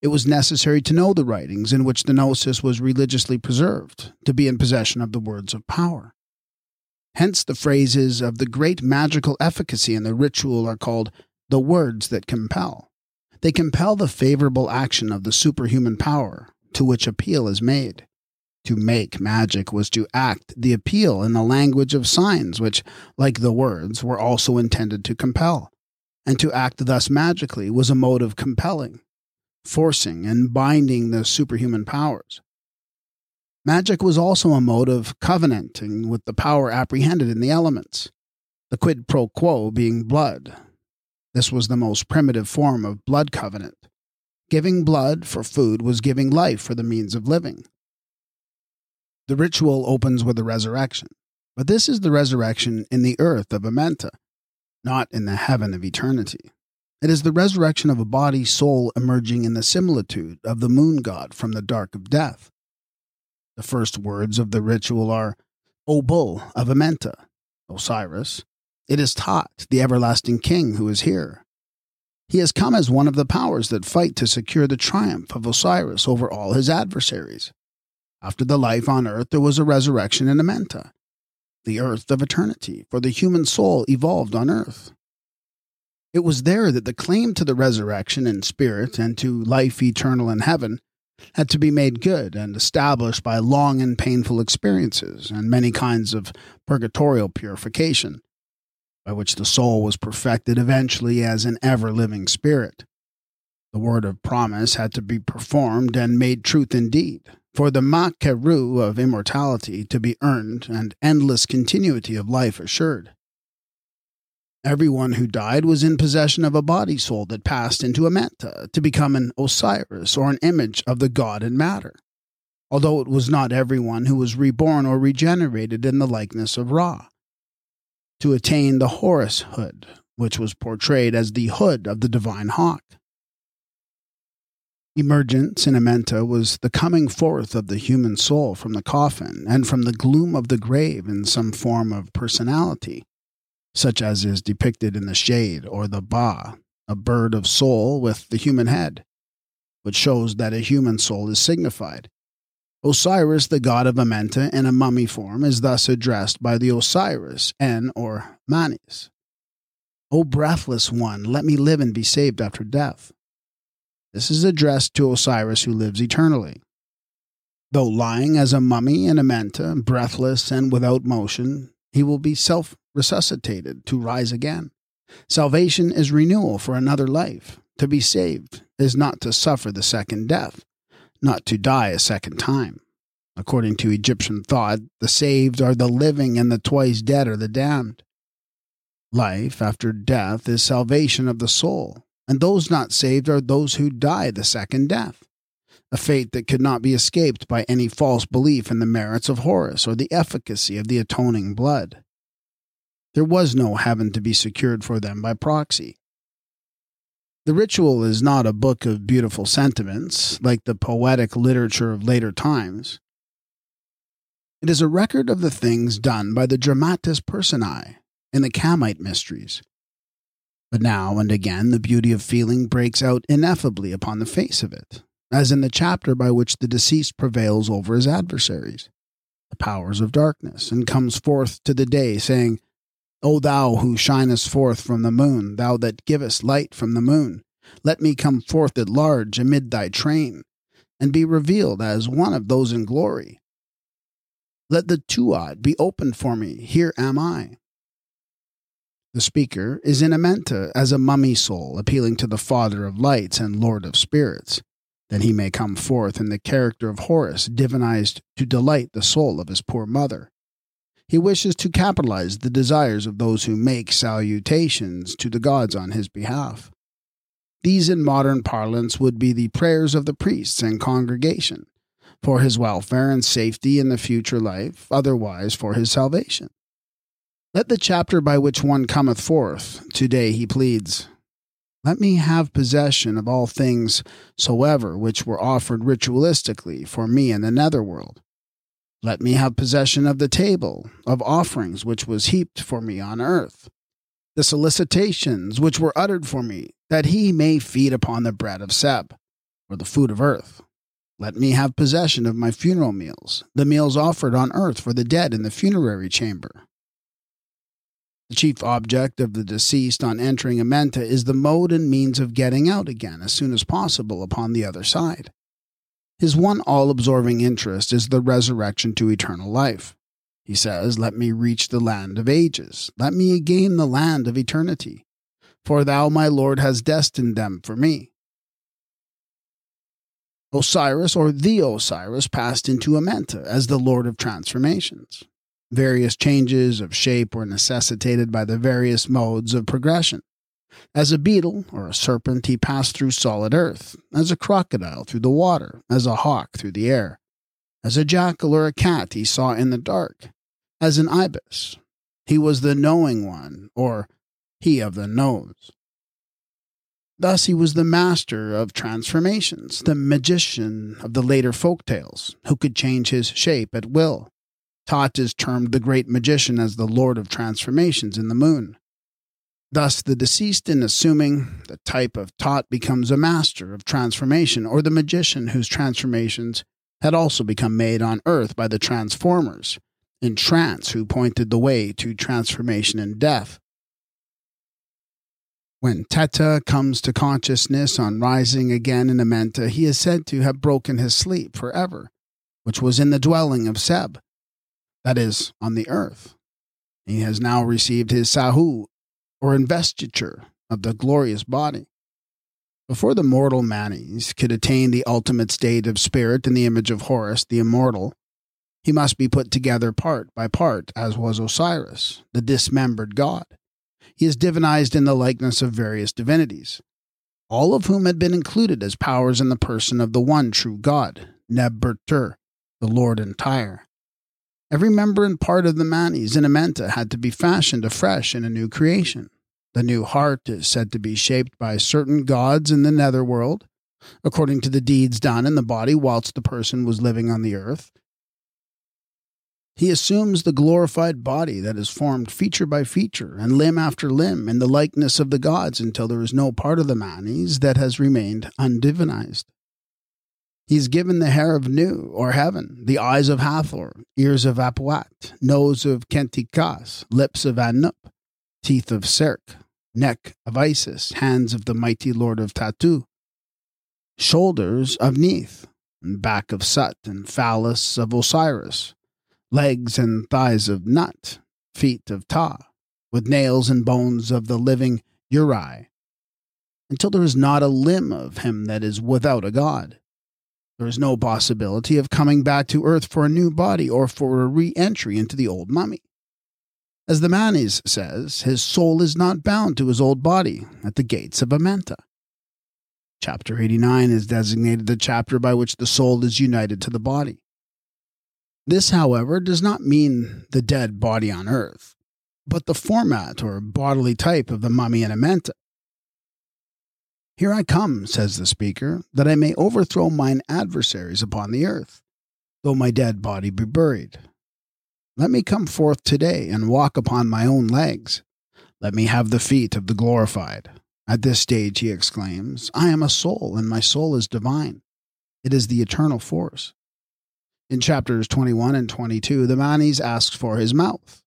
it was necessary to know the writings in which the gnosis was religiously preserved, to be in possession of the words of power. Hence, the phrases of the great magical efficacy in the ritual are called the words that compel. They compel the favorable action of the superhuman power to which appeal is made. To make magic was to act the appeal in the language of signs, which, like the words, were also intended to compel. And to act thus magically was a mode of compelling, forcing, and binding the superhuman powers. Magic was also a mode of covenanting with the power apprehended in the elements, the quid pro quo being blood. This was the most primitive form of blood covenant. Giving blood for food was giving life for the means of living. The ritual opens with a resurrection, but this is the resurrection in the earth of Amenta, not in the heaven of eternity. It is the resurrection of a body soul emerging in the similitude of the moon god from the dark of death. The first words of the ritual are, O bull of Amenta, Osiris, it is Taht, the everlasting king, who is here. He has come as one of the powers that fight to secure the triumph of Osiris over all his adversaries. After the life on earth, there was a resurrection in Amenta, the earth of eternity, for the human soul evolved on earth. It was there that the claim to the resurrection in spirit and to life eternal in heaven had to be made good and established by long and painful experiences and many kinds of purgatorial purification, by which the soul was perfected eventually as an ever living spirit. The word of promise had to be performed and made truth indeed, for the Makheru of immortality to be earned and endless continuity of life assured. Everyone who died was in possession of a body soul that passed into a Amenta to become an Osiris or an image of the god in matter, although it was not everyone who was reborn or regenerated in the likeness of Ra. To attain the Horus hood, which was portrayed as the hood of the divine hawk. Emergence in Amenta was the coming forth of the human soul from the coffin and from the gloom of the grave in some form of personality, such as is depicted in the shade or the ba, a bird of soul with the human head, which shows that a human soul is signified. Osiris, the god of Amenta, in a mummy form, is thus addressed by the Osiris, En or Manes. O breathless one, let me live and be saved after death. This is addressed to Osiris who lives eternally. Though lying as a mummy in Amenta, breathless and without motion, he will be self resuscitated to rise again. Salvation is renewal for another life. To be saved is not to suffer the second death, not to die a second time. According to Egyptian thought, the saved are the living and the twice dead are the damned. Life after death is salvation of the soul, and those not saved are those who die the second death, a fate that could not be escaped by any false belief in the merits of Horus or the efficacy of the atoning blood. There was no heaven to be secured for them by proxy. The ritual is not a book of beautiful sentiments, like the poetic literature of later times. It is a record of the things done by the dramatis personae in the Kamite mysteries. But now and again the beauty of feeling breaks out ineffably upon the face of it, as in the chapter by which the deceased prevails over his adversaries, the powers of darkness, and comes forth to the day, saying, O thou who shinest forth from the moon, thou that givest light from the moon, let me come forth at large amid thy train, and be revealed as one of those in glory. Let the Tuat be opened for me, here am I. The speaker is in Amenta as a mummy soul appealing to the Father of lights and Lord of spirits, that he may come forth in the character of Horus, divinized to delight the soul of his poor mother. He wishes to capitalize the desires of those who make salutations to the gods on his behalf. These, in modern parlance, would be the prayers of the priests and congregation, for his welfare and safety in the future life, otherwise for his salvation. Let the chapter by which one cometh forth, today he pleads, Let me have possession of all things soever which were offered ritualistically for me in the netherworld, let me have possession of the table of offerings which was heaped for me on earth, the solicitations which were uttered for me, that he may feed upon the bread of Seb, or the food of earth. Let me have possession of my funeral meals, the meals offered on earth for the dead in the funerary chamber. Chief object of the deceased on entering Amenta is the mode and means of getting out again as soon as possible upon the other side. His one all absorbing interest is the resurrection to eternal life. He says, Let me reach the land of ages. Let me gain the land of eternity. For thou, my Lord, hast destined them for me. Osiris, or the Osiris, passed into Amenta as the Lord of transformations. Various changes of shape were necessitated by the various modes of progression. As a beetle or a serpent, he passed through solid earth, as a crocodile through the water, as a hawk through the air. As a jackal or a cat, he saw in the dark. As an ibis, he was the knowing one, or he of the nose. Thus, he was the master of transformations, the magician of the later folk tales, who could change his shape at will. Taht is termed the great magician as the lord of transformations in the moon. Thus, the deceased, in assuming the type of Taht, becomes a master of transformation, or the magician whose transformations had also become made on earth by the transformers, in trance, who pointed the way to transformation and death. When Teta comes to consciousness on rising again in Amenta, he is said to have broken his sleep forever, which was in the dwelling of Seb, that is, on the earth. He has now received his Sahu or investiture of the glorious body. Before the mortal Manes could attain the ultimate state of spirit in the image of Horus, the immortal, he must be put together part by part, as was Osiris, the dismembered god. He is divinized in the likeness of various divinities, all of whom had been included as powers in the person of the one true God, Neb-Ber-Tur, the Lord entire. Every member and part of the Manes in Amenta had to be fashioned afresh in a new creation. The new heart is said to be shaped by certain gods in the netherworld, according to the deeds done in the body whilst the person was living on the earth. He assumes the glorified body that is formed feature by feature and limb after limb in the likeness of the gods until there is no part of the Manes that has remained undivinized. He's given the hair of Nu, or heaven, the eyes of Hathor, ears of Apuat, nose of Khenti-Khas, lips of Anup, teeth of Serk, neck of Isis, hands of the mighty lord of Tatu, shoulders of Neith, and back of Sut, and phallus of Osiris, legs and thighs of Nut, feet of Ptah, with nails and bones of the living Uri, until there is not a limb of him that is without a god. There is no possibility of coming back to Earth for a new body or for a re entry into the old mummy. As the Manes says, his soul is not bound to his old body at the gates of Amenta. Chapter 89 is designated the chapter by which the soul is united to the body. This, however, does not mean the dead body on earth. but the format or bodily type of the mummy in Amenta. Here I come, says the speaker, that I may overthrow mine adversaries upon the earth, though my dead body be buried. Let me come forth today and walk upon my own legs. Let me have the feet of the glorified. At this stage, he exclaims, I am a soul, and my soul is divine. It is the eternal force. In chapters 21 and 22, the Manes asks for his mouth,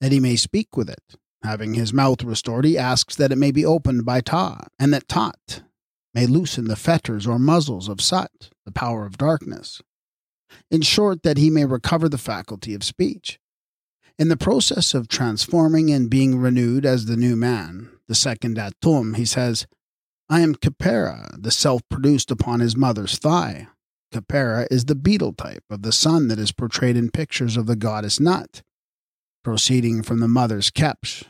that he may speak with it. Having his mouth restored, he asks that it may be opened by Ptah, and that Taht may loosen the fetters or muzzles of Sut, the power of darkness. In short, that he may recover the faculty of speech. In the process of transforming and being renewed as the new man, the second Atum, he says, I am Khepera, the self produced upon his mother's thigh. Khepera is the beetle type of the sun that is portrayed in pictures of the goddess Nut, proceeding from the mother's Khepsh.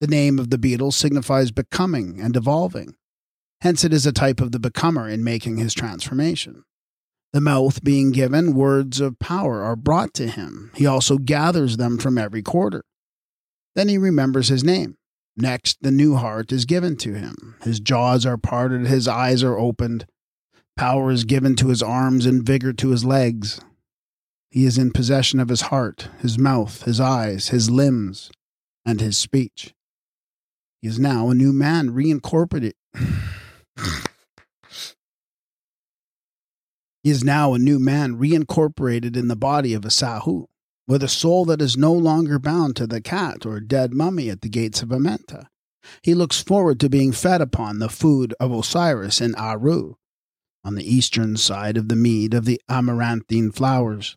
The name of the beetle signifies becoming and evolving. Hence, it is a type of the becomer in making his transformation. The mouth being given, words of power are brought to him. He also gathers them from every quarter. Then he remembers his name. Next, the new heart is given to him. His jaws are parted, his eyes are opened. Power is given to his arms and vigor to his legs. He is in possession of his heart, his mouth, his eyes, his limbs, and his speech. He is now a new man reincorporated. he is now a new man reincorporated in the body of a Sahu, with a soul that is no longer bound to the khat or dead mummy at the gates of Amenta. He looks forward to being fed upon the food of Osiris in Aru, on the eastern side of the mead of the amaranthine flowers.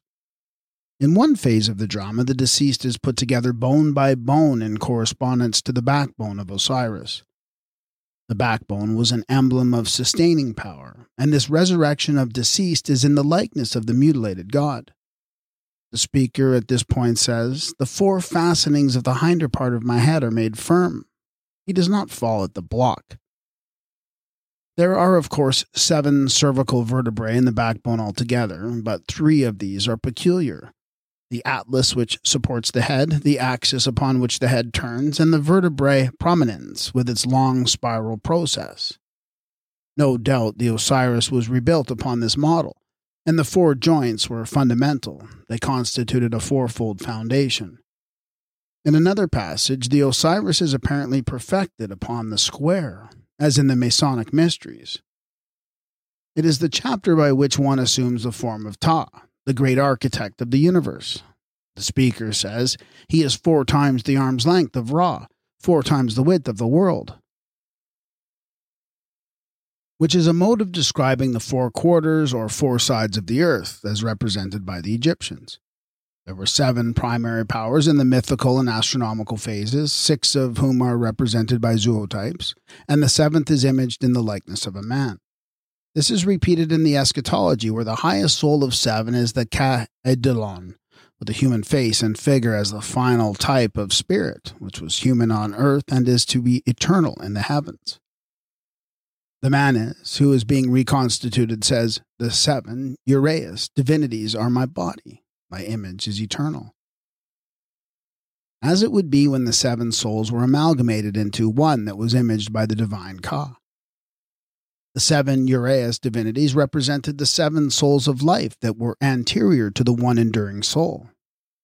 In one phase of the drama, the deceased is put together bone by bone in correspondence to the backbone of Osiris. The backbone was an emblem of sustaining power, and this resurrection of deceased is in the likeness of the mutilated god. The speaker at this point says, The four fastenings of the hinder part of my head are made firm. He does not fall at the block. There are, of course, seven cervical vertebrae in the backbone altogether, but three of these are peculiar the atlas which supports the head, the axis upon which the head turns, and the vertebrae prominence with its long spiral process. No doubt the Osiris was rebuilt upon this model, and the four joints were fundamental. They constituted a fourfold foundation. In another passage, the Osiris is apparently perfected upon the square, as in the Masonic mysteries. It is the chapter by which one assumes the form of Ptah, the great architect of the universe. The speaker says he is four times the arm's length of Ra, four times the width of the world, which is a mode of describing the four quarters or four sides of the earth as represented by the Egyptians. There were seven primary powers in the mythical and astronomical phases, six of whom are represented by zootypes, and the seventh is imaged in the likeness of a man. This is repeated in the eschatology, where the highest soul of seven is the Ka Eidolon, with the human face and figure as the final type of spirit, which was human on earth and is to be eternal in the heavens. The Manes, who is being reconstituted, says, The seven Uraeus divinities are my body, my image is eternal. As it would be when the seven souls were amalgamated into one that was imaged by the divine Ka. The seven Uraeus divinities represented the seven souls of life that were anterior to the one enduring soul.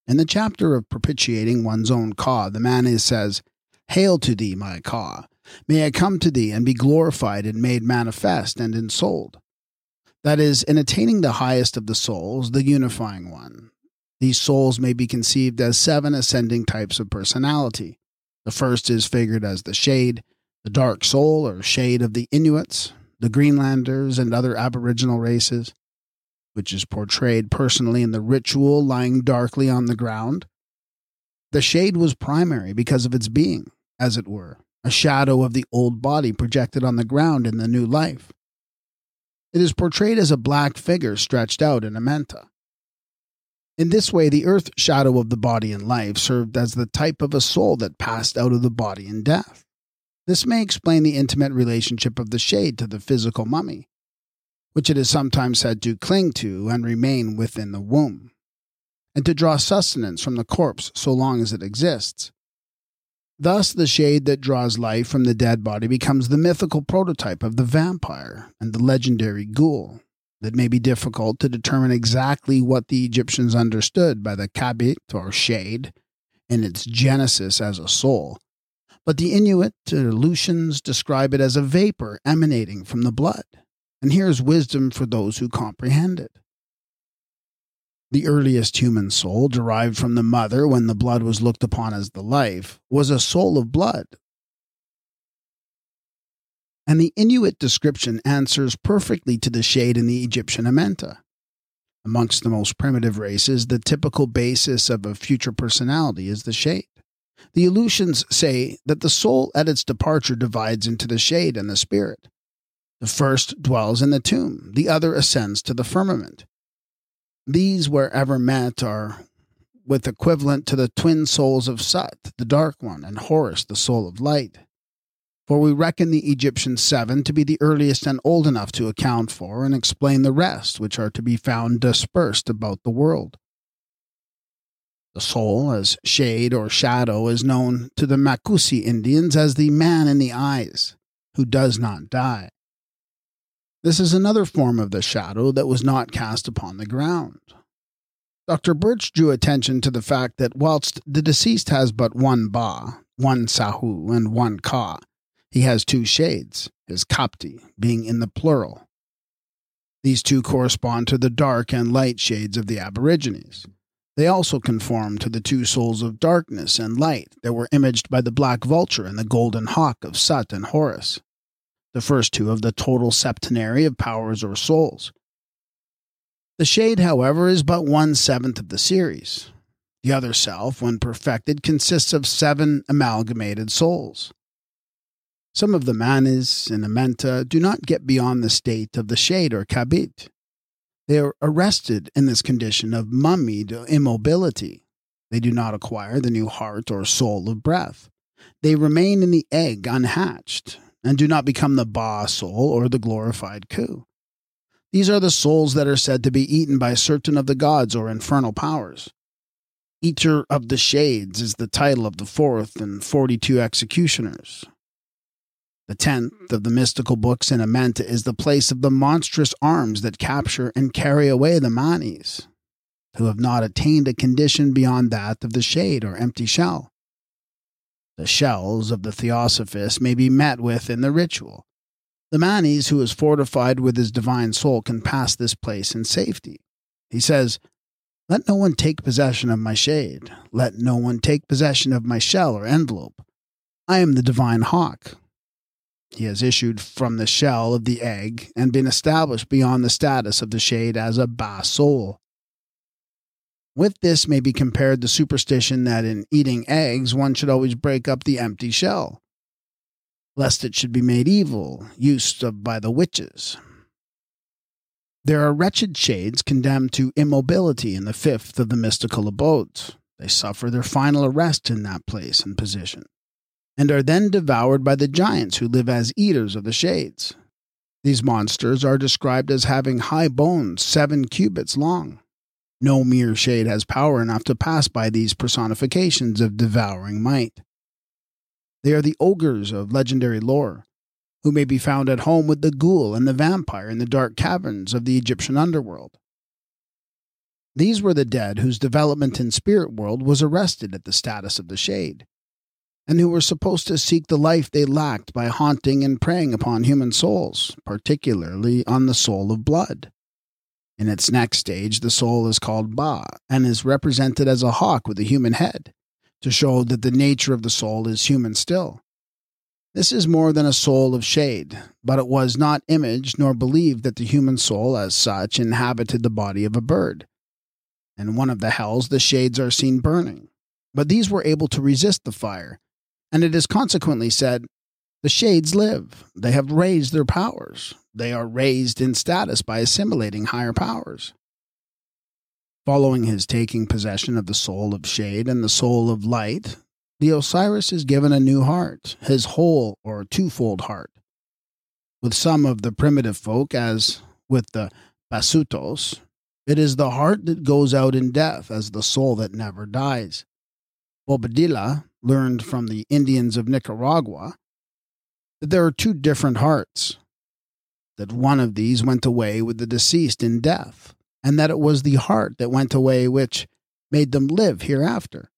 In the chapter of propitiating one's own Ka, the Manes says, Hail to thee, my Ka! May I come to thee and be glorified and made manifest and ensouled. That is, in attaining the highest of the souls, the unifying one. These souls may be conceived as seven ascending types of personality. The first is figured as the shade, the dark soul or shade of the Inuits, the Greenlanders, and other Aboriginal races, which is portrayed personally in the ritual lying darkly on the ground. The shade was primary because of its being, as it were, a shadow of the old body projected on the ground in the new life. It is portrayed as a black figure stretched out in Amenta. In this way, the earth shadow of the body in life served as the type of a soul that passed out of the body in death. This may explain the intimate relationship of the shade to the physical mummy, which it is sometimes said to cling to and remain within the womb. and to draw sustenance from the corpse so long as it exists. Thus, the shade that draws life from the dead body becomes the mythical prototype of the vampire and the legendary ghoul. It may be difficult to determine exactly what the Egyptians understood by the khaibit or shade in its genesis as a soul, but the Inuit Aleutians describe it as a vapor emanating from the blood. And here's wisdom for those who comprehend it. The earliest human soul, derived from the mother when the blood was looked upon as the life, was a soul of blood. And the Inuit description answers perfectly to the shade in the Egyptian Amenta. Amongst the most primitive races, the typical basis of a future personality is the shade. The Aleutians say that the soul at its departure divides into the shade and the spirit. The first dwells in the tomb, the other ascends to the firmament. These, wherever met, are with equivalent to the twin souls of Sut, the Dark One, and Horus, the soul of light. For we reckon the Egyptian seven to be the earliest and old enough to account for and explain the rest, which are to be found dispersed about the world. The soul, as shade or shadow, is known to the Makusi Indians as the man in the eyes, who does not die. This is another form of the shadow that was not cast upon the ground. Dr. Birch drew attention to the fact that whilst the deceased has but one Ba, one Sahu, and one Ka, he has two shades, his Kapti being in the plural. These two correspond to the dark and light shades of the Aborigines. They also conform to the two souls of darkness and light that were imaged by the black vulture and the golden hawk of Sut and Horus the first two of the total septenary of powers or souls. The shade, however, is but one seventh of the series. The other self, when perfected, consists of seven amalgamated souls. Some of the manes in Amenta do not get beyond the state of the shade or khaibit. They are arrested in this condition of mummied immobility. They do not acquire the new heart or soul of breath. They remain in the egg unhatched, and do not become the Ba soul or the glorified Khu. These are the souls that are said to be eaten by certain of the gods or infernal powers. Eater of the Shades is the title of the fourth and forty two executioners. The tenth mm-hmm. of the mystical books in Amenta is the place of the monstrous arms that capture and carry away the Manes, who have not attained a condition beyond that of the shade or empty shell. The shells of the Theosophist may be met with in the ritual. The manes who is fortified with his divine soul can pass this place in safety. He says, Let no one take possession of my shade. Let no one take possession of my shell or envelope. I am the divine hawk. He has issued from the shell of the egg and been established beyond the status of the shade as a Ba soul. With this may be compared the superstition that in eating eggs one should always break up the empty shell, lest it should be made evil, used by the witches. There are wretched shades condemned to immobility in the fifth of the mystical abodes. They suffer their final arrest in that place and position, and are then devoured by the giants who live as eaters of the shades. These monsters are described as having high bones seven cubits long no mere shade has power enough to pass by these personifications of devouring might. They are the ogres of legendary lore, who may be found at home with the ghoul and the vampire in the dark caverns of the Egyptian underworld. These were the dead whose development in spirit world was arrested at the status of the shade, and who were supposed to seek the life they lacked by haunting and preying upon human souls, particularly on the soul of blood. In its next stage, the soul is called Ba and is represented as a hawk with a human head, to show that the nature of the soul is human still. This is more than a soul of shade, but it was not imaged nor believed that the human soul, as such, inhabited the body of a bird. In one of the hells, the shades are seen burning, but these were able to resist the fire, and it is consequently said, The shades live, they have raised their powers, they are raised in status by assimilating higher powers. Following his taking possession of the soul of shade and the soul of light, the Osiris is given a new heart, his whole or twofold heart. With some of the primitive folk, as with the Basutos, It is the heart that goes out in death as the soul that never dies. Bobadilla learned from the Indians of Nicaragua that there are two different hearts, that one of these went away with the deceased in death, and that it was the heart that went away which made them live hereafter.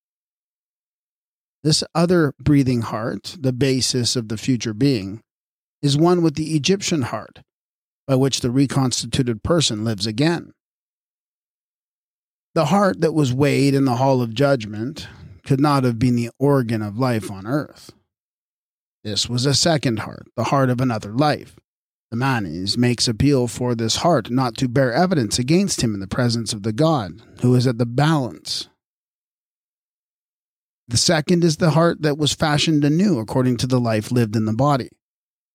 This other breathing heart, the basis of the future being, is one with the Egyptian heart, by which the reconstituted person lives again. The heart that was weighed in the hall of judgment could not have been the organ of life on earth. This was a second heart, the heart of another life. The Manes makes appeal for this heart not to bear evidence against him in the presence of the God who is at the balance. The second is the heart that was fashioned anew according to the life lived in the body.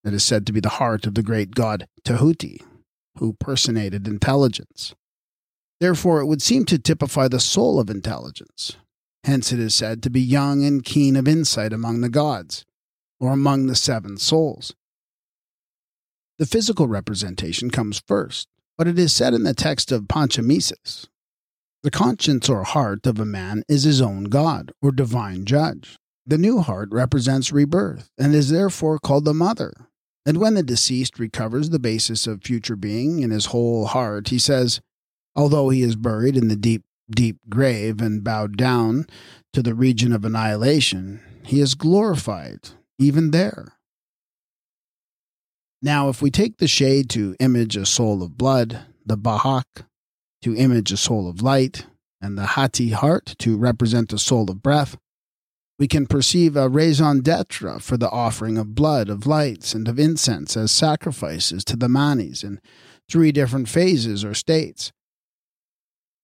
That is said to be the heart of the great god Tahuti, who personated intelligence. Therefore, it would seem to typify the soul of intelligence. Hence, it is said to be young and keen of insight among the gods, or among the seven souls. The physical representation comes first, but it is said in the text of Panchamises the conscience or heart of a man is his own God or divine judge. The new heart represents rebirth and is therefore called the mother. And when the deceased recovers the basis of future being in his whole heart, he says, Although he is buried in the deep, deep grave and bowed down to the region of annihilation, he is glorified even there. Now, if we take the shade to image a soul of blood, the Bahak, to image a soul of light, and the Hati heart to represent a soul of breath, we can perceive a raison d'etre for the offering of blood, of lights, and of incense as sacrifices to the manes in three different phases or states.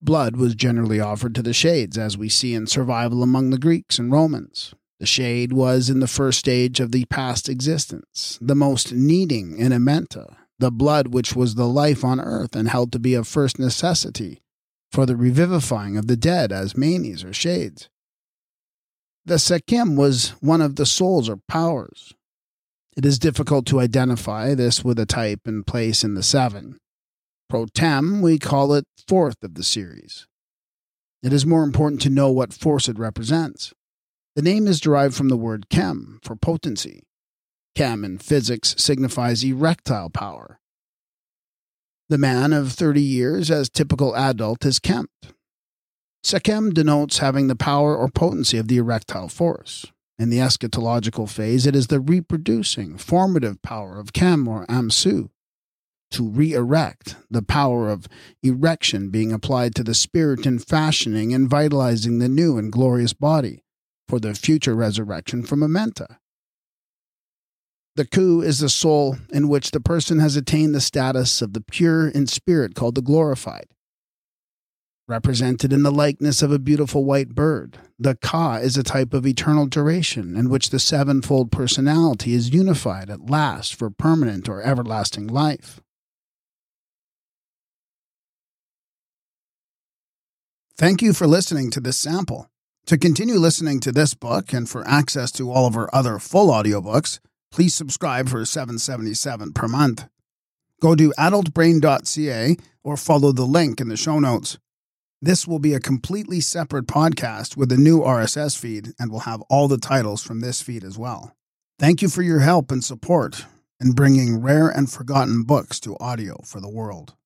Blood was generally offered to the shades, as we see in survival among the Greeks and Romans. The shade was in the first stage of the past existence, the most needing in Amenta, the blood which was the life on earth and held to be of first necessity for the revivifying of the dead as manes or shades. The Sekhem was one of the souls or powers. It is difficult to identify this with a type and place in the seven. Pro tem, we call it fourth of the series. It is more important to know what force it represents. The name is derived from the word chem for potency. Chem in physics signifies erectile power. The man of 30 years as typical adult is kempt. Sekhem denotes having the power or potency of the erectile force. In the eschatological phase, it is the reproducing, formative power of Chem or Amsu. To re erect, the power of erection being applied to the spirit in fashioning and vitalizing the new and glorious body for the future resurrection from Amenta. The Khu is the soul in which the person has attained the status of the pure in spirit called the glorified. Represented in the likeness of a beautiful white bird, the Ka is a type of eternal duration in which the sevenfold personality is unified at last for permanent or everlasting life. Thank you for listening to this sample. To continue listening to this book and for access to all of our other full audiobooks, please subscribe for 777 per month. Go to adultbrain.ca or follow the link in the show notes. This will be a completely separate podcast with a new RSS feed and will have all the titles from this feed as well. Thank you for your help and support in bringing rare and forgotten books to audio for the world.